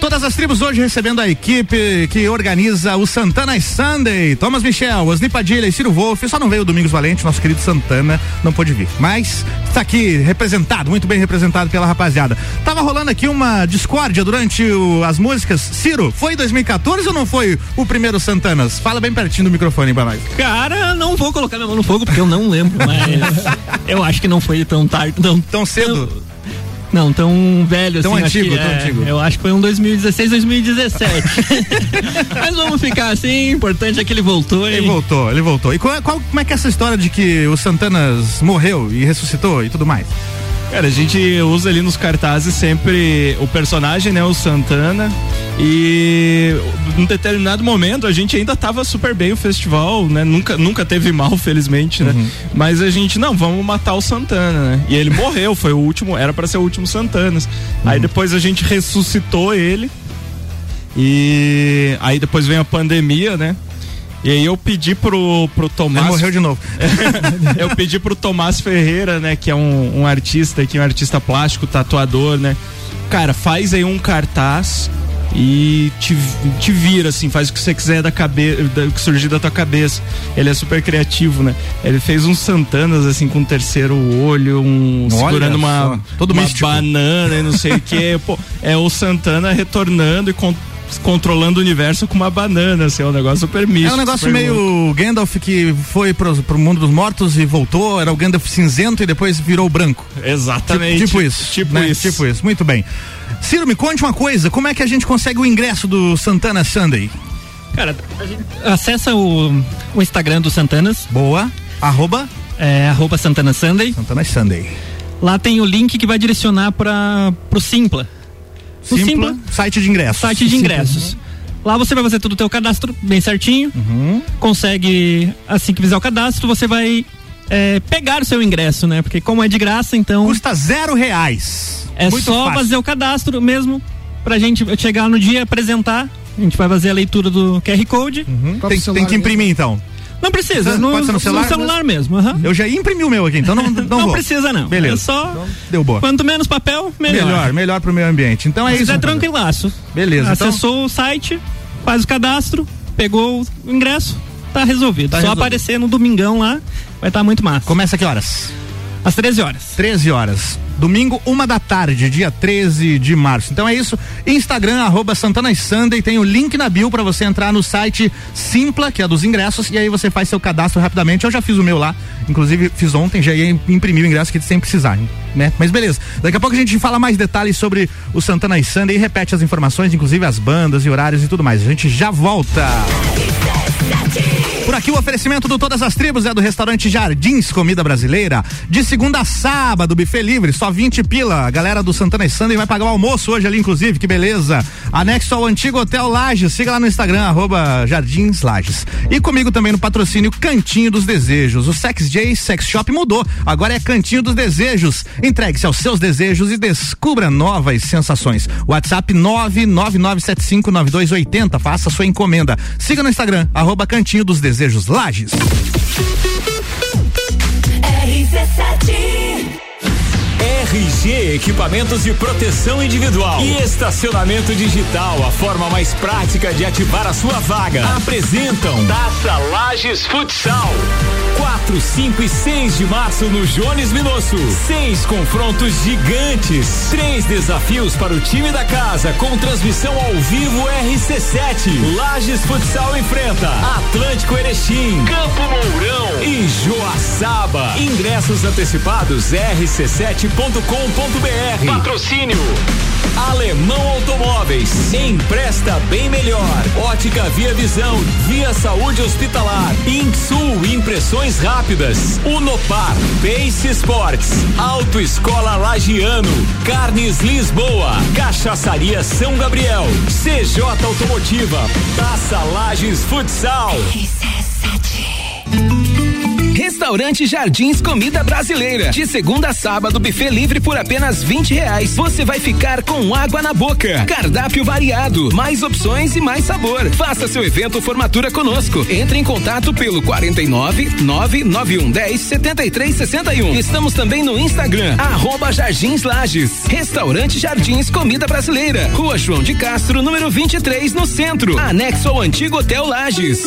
Todas as tribos hoje recebendo a equipe que organiza o Santana Sunday. Thomas Michel, Osni Padilha e Ciro Wolff. Só não veio o Domingos Valente, nosso querido Santana, não pôde vir. Mas está aqui representado, muito bem representado pela rapaziada. Tava rolando aqui uma discórdia durante o- as músicas. Ciro, foi 2014 ou não foi o primeiro Santanas? Fala bem pertinho do microfone pra nós. Cara, não vou colocar minha mão no fogo porque eu não lembro, mas eu acho que não foi tão tarde, tão, tão cedo. Não, tão velho Tão assim. antigo, tão é, antigo. Eu acho que foi um 2016, 2017. Mas vamos ficar assim, importante é que ele voltou. Ele voltou, ele voltou. E qual, qual- como é que é essa história de que o Santanas morreu e ressuscitou e tudo mais? Cara, a gente usa ali nos cartazes sempre o personagem, né? O Santana. E num determinado momento a gente ainda tava super bem o festival, né? Nunca, nunca teve mal, felizmente, né? Uhum. Mas a gente, não, vamos matar o Santana, né? E ele morreu, foi o último, era para ser o último Santanas. Uhum. Aí depois a gente ressuscitou ele. E aí depois veio a pandemia, né? E aí eu pedi pro, pro Tomás. Ele morreu de novo. eu pedi pro Tomás Ferreira, né, que é um, um artista aqui, um artista plástico, tatuador, né? Cara, faz aí um cartaz e te, te vira, assim, faz o que você quiser da cabeça, o que surgir da tua cabeça. Ele é super criativo, né? Ele fez uns Santanas, assim, com um terceiro olho, um Olha segurando uma, só, todo uma místico. banana e não sei o que. Pô, é o Santana retornando e controlando o universo com uma banana, assim, é um negócio super místico. É um negócio super louco. meio Gandalf que foi pro, pro mundo dos mortos e voltou, era o Gandalf cinzento e depois virou branco. Exatamente. Tipo, tipo isso. Tipo né? isso. Tipo isso. Muito bem. Ciro, me conte uma coisa, como é que a gente consegue o ingresso do Santana Sunday? Cara, a gente acessa o, o Instagram do Santanas. Boa. Arroba? É, arroba Santana Sunday. Santana Sunday. Lá tem o link que vai direcionar para pro Simpla. O Simpla, site de ingressos. Site de Simpla. ingressos. Lá você vai fazer todo o teu cadastro bem certinho. Uhum. Consegue, assim que fizer o cadastro, você vai é, pegar o seu ingresso, né? Porque como é de graça, então. Custa zero reais. É Muito só fácil. fazer o cadastro mesmo pra gente chegar no dia apresentar. A gente vai fazer a leitura do QR Code. Tem, tem que imprimir então. Não precisa, Pode no, ser no celular? mesmo. aham. Eu já imprimi o meu aqui, então não, não, Não precisa, não. Beleza. É só. Deu boa. Quanto menos papel, melhor. Melhor, melhor pro meio ambiente. Então é Mas isso. É rapaziada. tranquilaço. Beleza. Então, Acessou o site, faz o cadastro, pegou o ingresso, tá resolvido. Tá Só resolvido. aparecer no domingão lá, vai estar muito massa. Começa que horas? Às 13 horas. 13 horas. Domingo, uma da tarde, dia 13 de março. Então é isso. Instagram, arroba Santana Sunday. Tem o link na bio para você entrar no site Simpla, que é dos ingressos, e aí você faz seu cadastro rapidamente. Eu já fiz o meu lá. Inclusive, fiz ontem, já ia imprimir o ingresso aqui sem precisar, né? Mas beleza. Daqui a pouco a gente fala mais detalhes sobre o Santana Sunday e repete as informações, inclusive as bandas e horários e tudo mais. A gente já volta. Por aqui o oferecimento do Todas as Tribos é do restaurante Jardins Comida Brasileira. De segunda a sábado, buffet livre, só 20 pila. A galera do Santana e Sunday vai pagar o almoço hoje ali, inclusive, que beleza. Anexo ao antigo Hotel Lages. Siga lá no Instagram, arroba Jardins Lages. E comigo também no patrocínio Cantinho dos Desejos. O Sex J Sex Shop mudou. Agora é Cantinho dos Desejos. Entregue-se aos seus desejos e descubra novas sensações. WhatsApp 999759280. Faça sua encomenda. Siga no Instagram, arroba Cantinho dos Desejos Lages. RC7 RG Equipamentos de Proteção Individual e Estacionamento Digital, a forma mais prática de ativar a sua vaga. Apresentam Taça Lages Futsal. 4, 5 e 6 de março no Jones Minosso. Seis confrontos gigantes. Três desafios para o time da casa com transmissão ao vivo RC7. Lages Futsal enfrenta Atlântico Erechim, Campo Mourão e Joaçaba. Ingressos antecipados rc7.com.br. Patrocínio Alemão Automóveis. Empresta bem melhor. Ótica Via Visão. Via Saúde Hospitalar. Insul Impressões Rápidas. Unopar. Pace Sports. Autoescola Lagiano. Carnes Lisboa. Cachaçaria São Gabriel. CJ Automotiva. Taça Lages Futsal. Restaurante Jardins Comida Brasileira. De segunda a sábado, buffet livre por apenas 20 reais. Você vai ficar com água na boca. Cardápio variado, mais opções e mais sabor. Faça seu evento formatura conosco. Entre em contato pelo 49 991 10 73 61. Estamos também no Instagram, arroba Jardins Lages. Restaurante Jardins Comida Brasileira. Rua João de Castro, número 23, no centro. Anexo ao antigo Hotel Lages.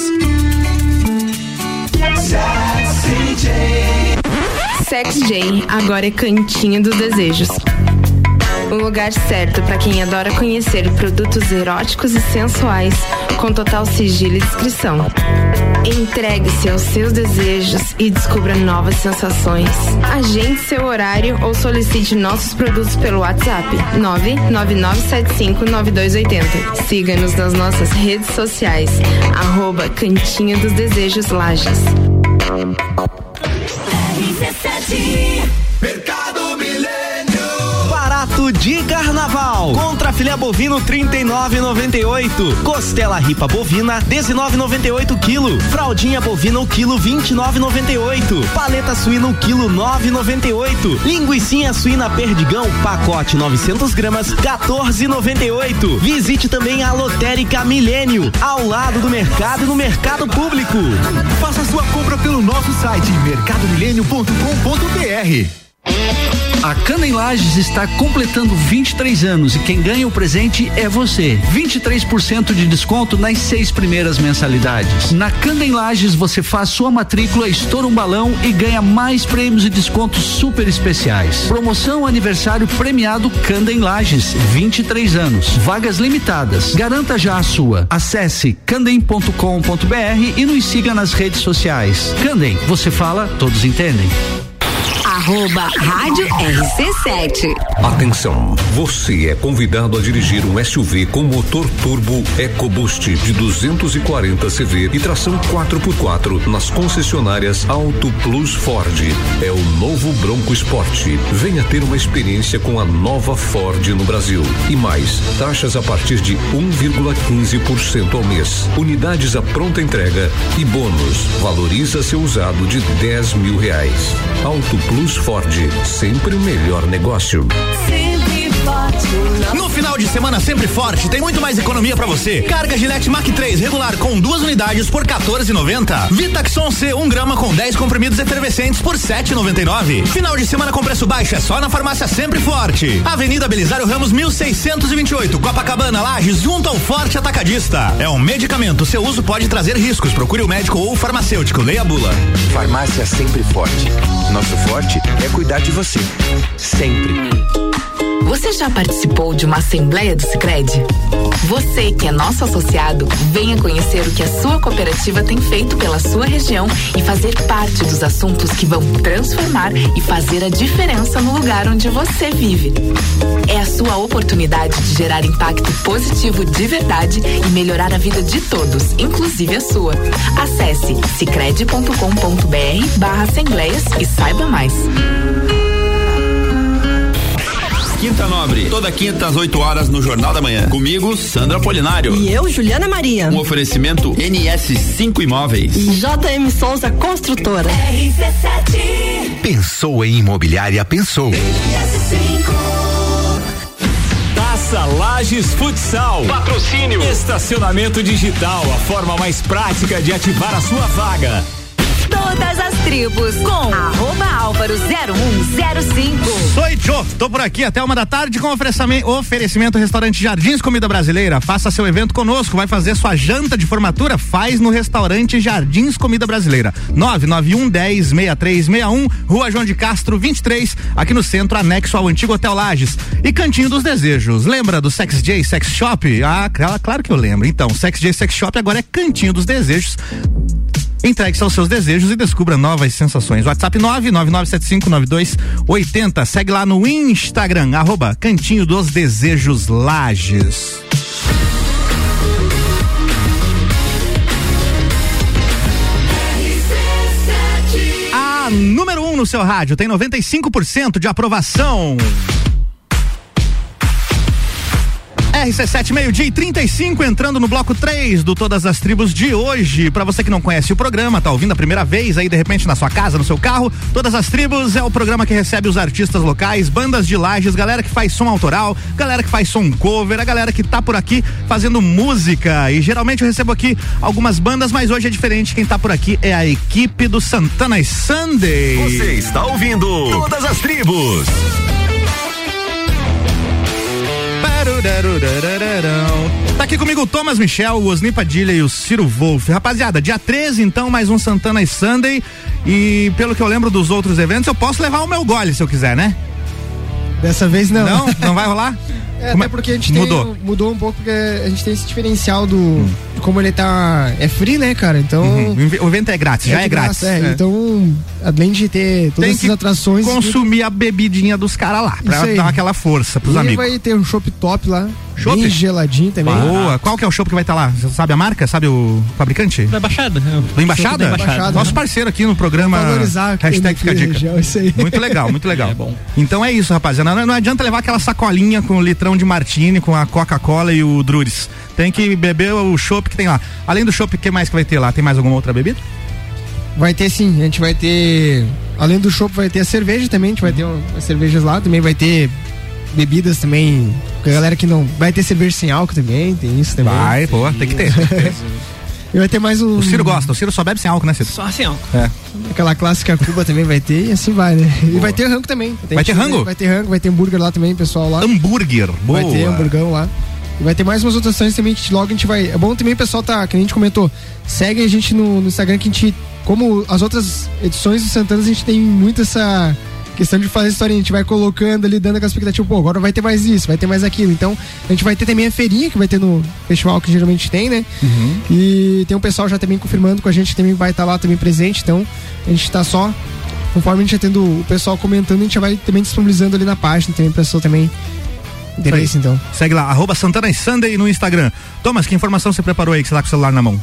Sex J, agora é Cantinho dos Desejos. O lugar certo para quem adora conhecer produtos eróticos e sensuais, com total sigilo e discrição. Entregue-se aos seus desejos e descubra novas sensações. Agende seu horário ou solicite nossos produtos pelo WhatsApp 999759280. Siga-nos nas nossas redes sociais, arroba Cantinho dos Desejos Lages. Mercado Milênio. Barato de carnaval. Contra filé bovino 39,98. Costela ripa bovina 19,98 quilo. Fraldinha bovina o quilo 29,98. Paleta suína o quilo 9,98. Linguiça suína perdigão pacote 900 gramas 14,98. Visite também a Lotérica Milênio ao lado do mercado e no mercado público. Faça sua compra pelo nosso site mercadomilênio.com.br. A Cana em Lages está completando 23 anos e quem ganha o presente é você. 23% de desconto nas seis primeiras mensalidades. Na Cana em Lages você faz sua matrícula, estoura um balão e ganha mais prêmios e descontos super especiais. Promoção aniversário premiado Canda em Lages, 23 anos. Vagas limitadas. Garanta já a sua. Acesse candem.com.br e nos siga nas redes sociais. Candem, você fala, todos entendem. Arroba Rádio RC7. Atenção, você é convidado a dirigir um SUV com motor turbo EcoBoost de 240 CV e tração 4x4 nas concessionárias Auto Plus Ford. É o novo Bronco Sport. Venha ter uma experiência com a nova Ford no Brasil. E mais, taxas a partir de 1,15% ao mês. Unidades à pronta entrega e bônus. Valoriza seu usado de 10 mil reais. Auto Plus Ford, sempre o melhor negócio. Sempre. No final de semana sempre forte, tem muito mais economia pra você. Carga Gillette Mac 3 regular com duas unidades por 14,90. Vitaxon C 1 grama com 10 comprimidos efervescentes por 7,99. Final de semana com preço baixo é só na farmácia Sempre Forte. Avenida Belisário Ramos 1628, Copacabana, Lages, junto ao Forte Atacadista. É um medicamento, seu uso pode trazer riscos. Procure o médico ou farmacêutico. Leia a bula. Farmácia Sempre Forte. Nosso forte é cuidar de você. Sempre. Você já participou de uma assembleia do Sicredi? Você que é nosso associado, venha conhecer o que a sua cooperativa tem feito pela sua região e fazer parte dos assuntos que vão transformar e fazer a diferença no lugar onde você vive. É a sua oportunidade de gerar impacto positivo de verdade e melhorar a vida de todos, inclusive a sua. Acesse sicredi.com.br barra assembleias e saiba mais. Quinta Nobre, toda quinta às 8 horas no Jornal da Manhã. Comigo, Sandra Polinário. E eu, Juliana Maria. Um oferecimento NS5 Imóveis. E JM Souza Construtora. RC7. Pensou em imobiliária, pensou. Taça Lages Futsal. Patrocínio. Estacionamento digital, a forma mais prática de ativar a sua vaga. Todas as tribos com arroba álvaro 0105. Sou Tchô, tô por aqui até uma da tarde com oferecimento, oferecimento Restaurante Jardins Comida Brasileira. Faça seu evento conosco, vai fazer sua janta de formatura? Faz no Restaurante Jardins Comida Brasileira. 991 10 6361, Rua João de Castro 23, aqui no centro, anexo ao antigo Hotel Lages. E Cantinho dos Desejos. Lembra do Sex J Sex Shop? Ah, claro que eu lembro. Então, Sex J Sex Shop agora é Cantinho dos Desejos. Entregue-se aos seus desejos e descubra novas sensações. WhatsApp 999759280. Segue lá no Instagram, arroba Cantinho dos Desejos Lages. A número 1 um no seu rádio tem 95% de aprovação. RC7, meio-dia e 35, entrando no bloco 3 do Todas as Tribos de hoje. Para você que não conhece o programa, tá ouvindo a primeira vez aí, de repente, na sua casa, no seu carro, Todas as Tribos é o programa que recebe os artistas locais, bandas de lajes, galera que faz som autoral, galera que faz som cover, a galera que tá por aqui fazendo música. E geralmente eu recebo aqui algumas bandas, mas hoje é diferente. Quem tá por aqui é a equipe do Santana Sunday. Você está ouvindo Todas as Tribos. Tá aqui comigo o Thomas Michel, o Osni Padilha e o Ciro Wolf. Rapaziada, dia 13, então, mais um Santana e Sunday. E pelo que eu lembro dos outros eventos, eu posso levar o meu gole se eu quiser, né? Dessa vez não. Não? Não vai rolar? É, Como até porque a gente Mudou. tem, mudou um pouco, porque a gente tem esse diferencial do. de como ele tá. É free, né, cara? Então. Uhum. O evento é grátis, já é grátis. é. É. Então, além de ter todas Tem essas que atrações. consumir a bebidinha dos caras lá, pra dar aquela força pros e amigos. vai ter um chopp top lá. Chopp? Bem geladinho também. Boa. Qual que é o show que vai estar lá? Você sabe a marca? Sabe o fabricante? Da Embaixada. Do Embaixada? Da Embaixada. Nosso parceiro aqui no programa. Valorizar quem Hashtag fica a dica. região, isso aí. Muito legal, muito legal. Então é isso, rapaziada. Não, não adianta levar aquela sacolinha com o litrão de martini, com a Coca-Cola e o Drures. Tem que beber o chopp que tem lá. Além do chopp, o que mais que vai ter lá? Tem mais alguma outra bebida? Vai ter sim, a gente vai ter. Além do chopp, vai ter a cerveja também, a gente vai ter um- umas cervejas lá, também vai ter bebidas também. A galera que não. Vai ter cerveja sem álcool também, tem isso também. Vai, pô, tem que ter. tem que ter. E vai ter mais um. O Ciro gosta, o Ciro só bebe sem álcool, né, Ciro? Só sem álcool. É. Aquela clássica Cuba também vai ter e assim vai, né? E vai ter rango também. Vai ter rango? Vai ter rango, vai ter hambúrguer lá também, pessoal lá. Hambúrguer, boa. Vai ter hamburgão lá. E vai ter mais umas outras ações também que logo a gente vai. É bom também o pessoal tá, que a gente comentou, segue a gente no, no Instagram que a gente, como as outras edições do Santana, a gente tem muito essa questão de fazer história, a gente vai colocando ali, dando aquela expectativa, pô, agora vai ter mais isso, vai ter mais aquilo. Então, a gente vai ter também a feirinha que vai ter no festival que geralmente tem, né? E tem um pessoal já também confirmando com a gente que também vai estar lá também presente, então a gente tá só. Conforme a gente vai tendo o pessoal comentando, a gente já vai também disponibilizando ali na página também, pessoa também interesse, então. Segue lá, arroba Santana e Sunday no Instagram. Thomas, que informação você preparou aí que você tá com o celular na mão?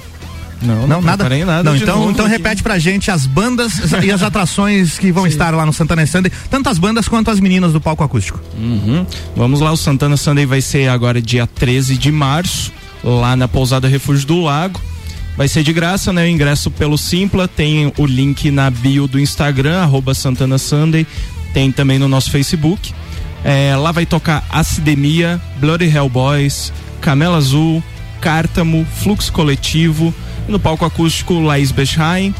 Não, Não, nada? nada Não, então, novo então aqui. repete pra gente as bandas e as atrações que vão estar lá no Santana Sunday, tanto as bandas quanto as meninas do palco acústico. Uhum. Vamos lá, o Santana Sunday vai ser agora dia 13 de março, lá na Pousada Refúgio do Lago. Vai ser de graça, né? O ingresso pelo Simpla, tem o link na bio do Instagram, arroba Santana Sunday, tem também no nosso Facebook. É, lá vai tocar Acidemia, Bloody Hellboys, Camela Azul, Cártamo, Fluxo Coletivo, e no palco acústico Laís Bechheim,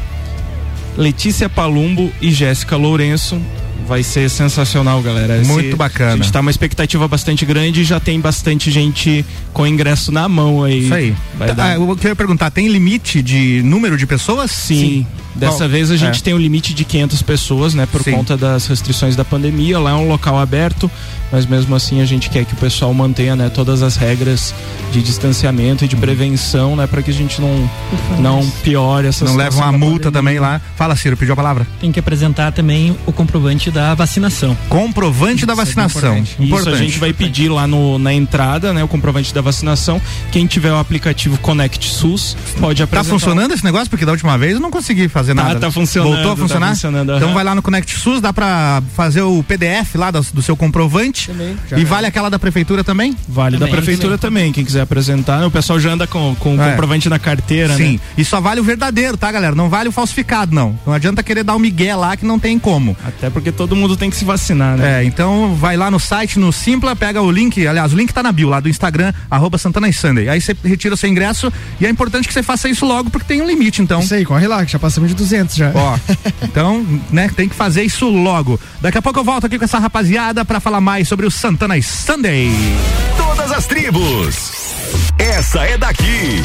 Letícia Palumbo e Jéssica Lourenço. Vai ser sensacional, galera. Muito bacana. A gente tá uma expectativa bastante grande e já tem bastante gente com ingresso na mão aí. Isso aí. Vai Tá, dar- ah, eu queria perguntar, tem limite de número de pessoas? Sim. Dessa Qual? vez a gente É. tem um limite de 500 pessoas, né? Por Sim. conta das restrições da pandemia. Lá é um local aberto, mas mesmo assim a gente quer que o pessoal mantenha, né? Todas as regras de distanciamento e de prevenção, né? Para que a gente não, não piore essa Não leva uma multa também lá. Fala, Ciro, pediu a palavra. Tem que apresentar também o comprovante da vacinação. Comprovante da vacinação. Isso a gente vai pedir lá no, na entrada, né? O comprovante da vacinação. Quem tiver o aplicativo Connect SUS pode Tá apresentar. funcionando esse negócio? Porque da última vez eu não consegui fazer Tá, nada. tá funcionando, Voltou a tá funcionar? funcionando, então vai lá no Connect SUS, dá pra fazer o PDF lá do, do seu comprovante. já e é. vale aquela da prefeitura também? Vale da Também, prefeitura também. quem quiser apresentar. O pessoal já anda com, com o É. comprovante na carteira, Sim. né? E só vale o verdadeiro, tá, galera? Não vale o falsificado, não. Não adianta querer dar o migué lá que não tem como. Até porque todo mundo tem que se vacinar, né? É, então vai lá no site, no Simpla, pega o link, aliás, o link tá na bio lá do Instagram, arroba Santana e Sunday. Aí você retira o seu ingresso e é importante que você faça isso logo porque tem um limite, então. Isso aí, corre lá, que já passamos de 200 já. Ó, então, né, tem que fazer isso logo. Daqui a pouco eu volto aqui com essa rapaziada pra falar mais sobre o Santana e Sunday. Todas as tribos. Essa é daqui.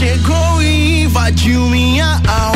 Chegou e invadiu minha alma.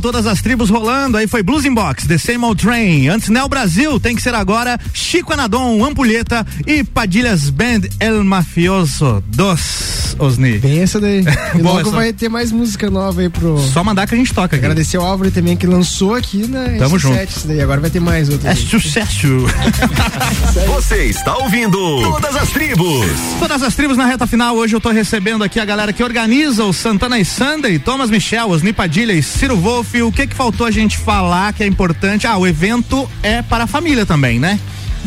Todas as tribos rolando. Aí foi Blues in Box, The Same Old Train. Antes Neo Brasil, tem que ser agora Chico Anadon, Ampulheta e Padilhas Band El Mafioso dos Osni. Bem essa daí. E Boa logo essa. vai ter mais música nova aí pro. Só mandar que a gente toca aqui. Agradecer ao Álvaro também que lançou aqui na Tamo RC7 junto. isso daí. Agora vai ter mais outra. É aí. sucesso. Você está ouvindo Todas as Tribos. Todas as tribos na reta final. Hoje eu tô recebendo aqui a galera que organiza o Santana e Sunday, Thomas Michel, Osni Padilha e Ciro Wolf. O que que faltou a gente falar que é importante? Ah, o evento é para a família também, né?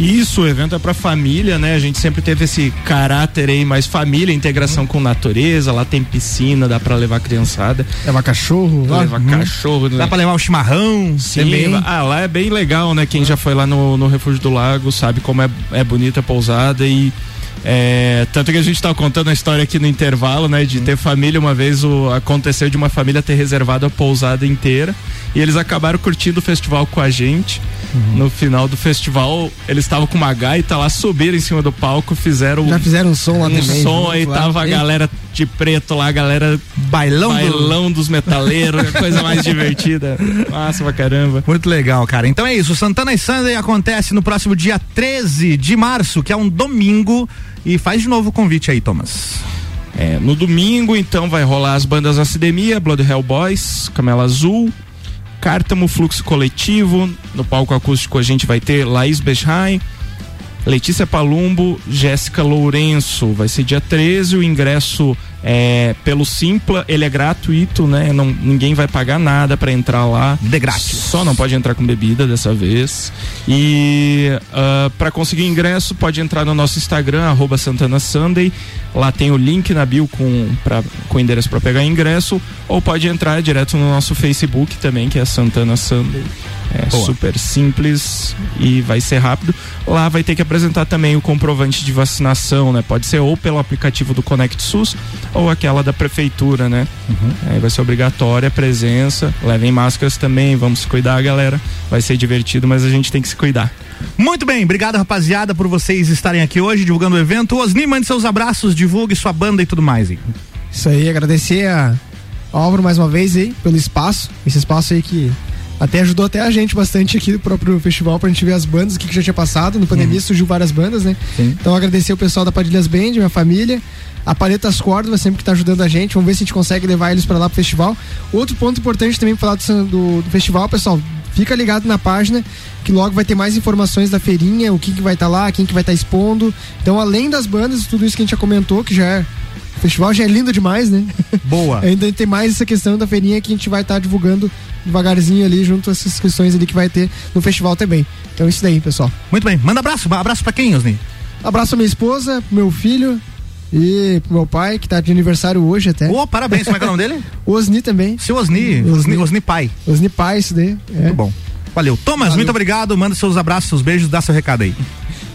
Isso, o evento é pra família, né? A gente sempre teve esse caráter aí mais família, integração com natureza. Lá tem piscina, dá pra levar criançada. Levar cachorro, lá. levar Uhum. cachorro. né? Dá pra levar um chimarrão Sim, também. ah, lá é bem legal, né? Quem já foi lá no, no Refúgio do Lago sabe como é, é bonita a pousada e é, tanto que a gente tava contando a história aqui no intervalo, né? De ter família, uma vez o, aconteceu de uma família ter reservado a pousada inteira e eles acabaram curtindo o festival com a gente. No final do festival, eles estavam com uma gaita lá, subiram em cima do palco, fizeram Já fizeram um som lá um também. som aí, lá. tava a galera de preto lá, a galera bailão, bailão dos metaleiros, a coisa mais divertida. Massa pra caramba. Muito legal, cara. Então é isso. Santana e Sunday acontece no próximo dia 13 de março, que é um domingo. E faz de novo o convite aí, Thomas. É, no domingo, então, vai rolar as bandas Acidemia, Blood Hell Boys, Camela Azul, Cártamo Fluxo Coletivo. No palco acústico a gente vai ter Laís Bechheim, Letícia Palumbo, Jéssica Lourenço. Vai ser dia 13, o ingresso é pelo Simpla, ele é gratuito, né? Não, ninguém vai pagar nada pra entrar lá. De grátis. Só não pode entrar com bebida dessa vez. E ah, para conseguir ingresso, pode entrar no nosso Instagram, arroba Santana Sunday. Lá tem o link na bio com, pra, com endereço para pegar ingresso. Ou pode entrar direto no nosso Facebook também, que é Santana Sunday. É Boa. super simples e vai ser rápido. Lá vai ter que apresentar também o comprovante de vacinação, né? Pode ser ou pelo aplicativo do Conect SUS ou aquela da prefeitura, né? Aí vai ser obrigatória a presença. Levem máscaras também, vamos se cuidar, galera. Vai ser divertido, mas a gente tem que se cuidar. Muito bem, obrigado rapaziada por vocês estarem aqui hoje divulgando o evento. Osni, mande seus abraços, divulgue sua banda e tudo mais. Hein? Isso aí, agradecer a Álvaro mais uma vez aí pelo espaço. Esse espaço aí que até ajudou até a gente bastante aqui do próprio festival pra gente ver as bandas, o que, que já tinha passado. No pandemia surgiu várias bandas, né? Então agradecer o pessoal da Padilhas Band, minha família. A Paletas Córdoba sempre que tá ajudando a gente. Vamos ver se a gente consegue levar eles pra lá pro festival. Outro ponto importante também pra falar do, do, do festival, pessoal. Fica ligado na página que logo vai ter mais informações da feirinha, o que, que vai estar lá, quem que vai estar expondo. Então, além das bandas, tudo isso que a gente já comentou, que já é. O festival já é lindo demais, né? Boa. Ainda tem mais essa questão da feirinha que a gente vai estar divulgando devagarzinho ali, junto essas questões ali que vai ter no festival também. Então, isso daí, pessoal. Muito bem, manda abraço. Abraço pra quem, Osni? Abraço à minha esposa, pro meu filho e pro meu pai, que tá de aniversário hoje até. Ô, parabéns, como é que é o nome dele? Osni também. Seu Osni, Osni, Osni Pai. Osni Pai, isso daí. É. Muito bom. Valeu. Thomas, muito obrigado. Manda seus abraços, seus beijos, dá seu recado aí.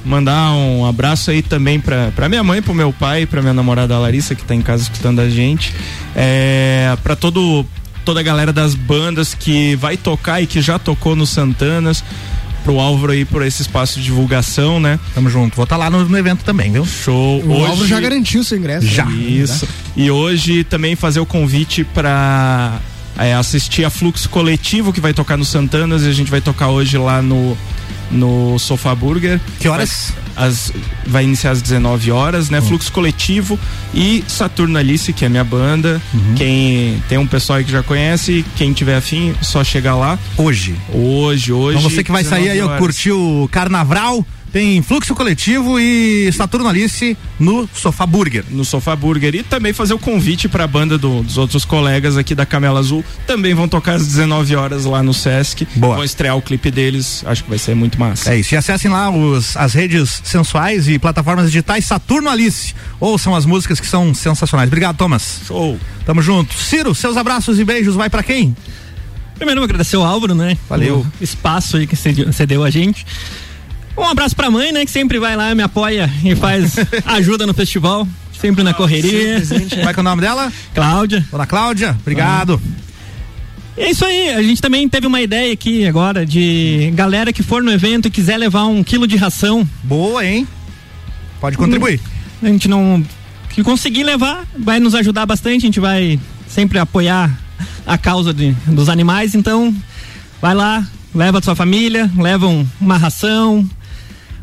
Mandar um abraço aí também pra, pra minha mãe, pro meu pai, pra minha namorada Larissa, que tá em casa escutando a gente. É, pra todo, toda a galera das bandas que vai tocar e que já tocou no Santanas. Pro Álvaro aí por esse espaço de divulgação, né? Tamo junto. Vou estar lá no, no evento também, viu? Show. O Álvaro já garantiu seu ingresso. Já. Isso. E hoje também fazer o convite para assistir a Fluxo Coletivo que vai tocar no Santanas e a gente vai tocar hoje lá no no Sofá Burger. Que horas? Vai, as, vai iniciar às 19 horas, né? Fluxo Coletivo e Saturno Alice, que é minha banda. Quem tem um pessoal aí que já conhece, quem tiver afim, só chegar lá. Hoje. Hoje, hoje. Então você que vai sair aí, 19 ó, horas. curtir o carnaval, tem fluxo coletivo e Saturno Alice no Sofá Burger. no Sofá Burger e também fazer o convite para a banda do- dos outros colegas aqui da Camela Azul. Também vão tocar às 19 horas lá no Sesc. Boa. Vão estrear o clipe deles. Acho que vai ser muito massa. É isso. E acessem lá os, as redes sensuais e plataformas digitais Saturno Alice. Ouçam as músicas que são sensacionais. Obrigado, Thomas. Show. Tamo junto. Ciro, seus abraços e beijos vai pra quem? Primeiro, agradecer o Álvaro, né? Valeu. O espaço aí que cedeu, cedeu a gente. Um abraço pra mãe, né? Que sempre vai lá, me apoia e faz ajuda no festival. Sempre na correria. Como é que é o nome dela? Cláudia. Dona Cláudia, obrigado. É isso aí, a gente também teve uma ideia aqui agora de galera que for no evento e quiser levar um quilo de ração. Boa, hein? Pode contribuir. A gente não. Que conseguir levar, vai nos ajudar bastante, a gente vai sempre apoiar a causa de, dos animais, então vai lá, leva a sua família, leva um- uma ração,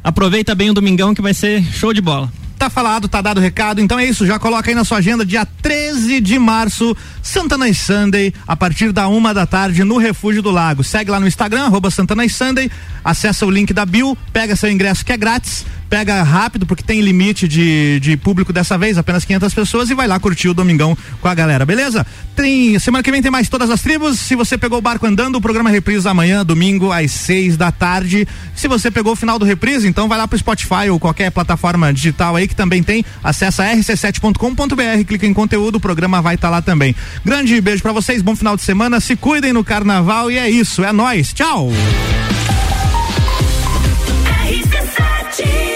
aproveita bem o domingão que vai ser show de bola. Tá falado, tá dado o recado. Então é isso, já coloca aí na sua agenda, dia 13 de março, Santana e Sunday, a partir da uma da tarde, no Refúgio do Lago. Segue lá no Instagram, arroba Santana e Sunday, acessa o link da Bill, pega seu ingresso que é grátis, pega rápido, porque tem limite de, de público dessa vez, apenas 500 pessoas, e vai lá curtir o Domingão com a galera, beleza? Tem, semana que vem tem mais todas as tribos. Se você pegou o barco andando, o programa é Reprise amanhã, domingo, às 6 da tarde. Se você pegou o final do Reprise, então vai lá pro Spotify ou qualquer plataforma digital aí que também tem. Acessa rc7.com.br, clica em conteúdo, o programa vai estar tá lá também. Grande beijo para vocês, bom final de semana, se cuidem no carnaval e é isso, é nós. Tchau! RC7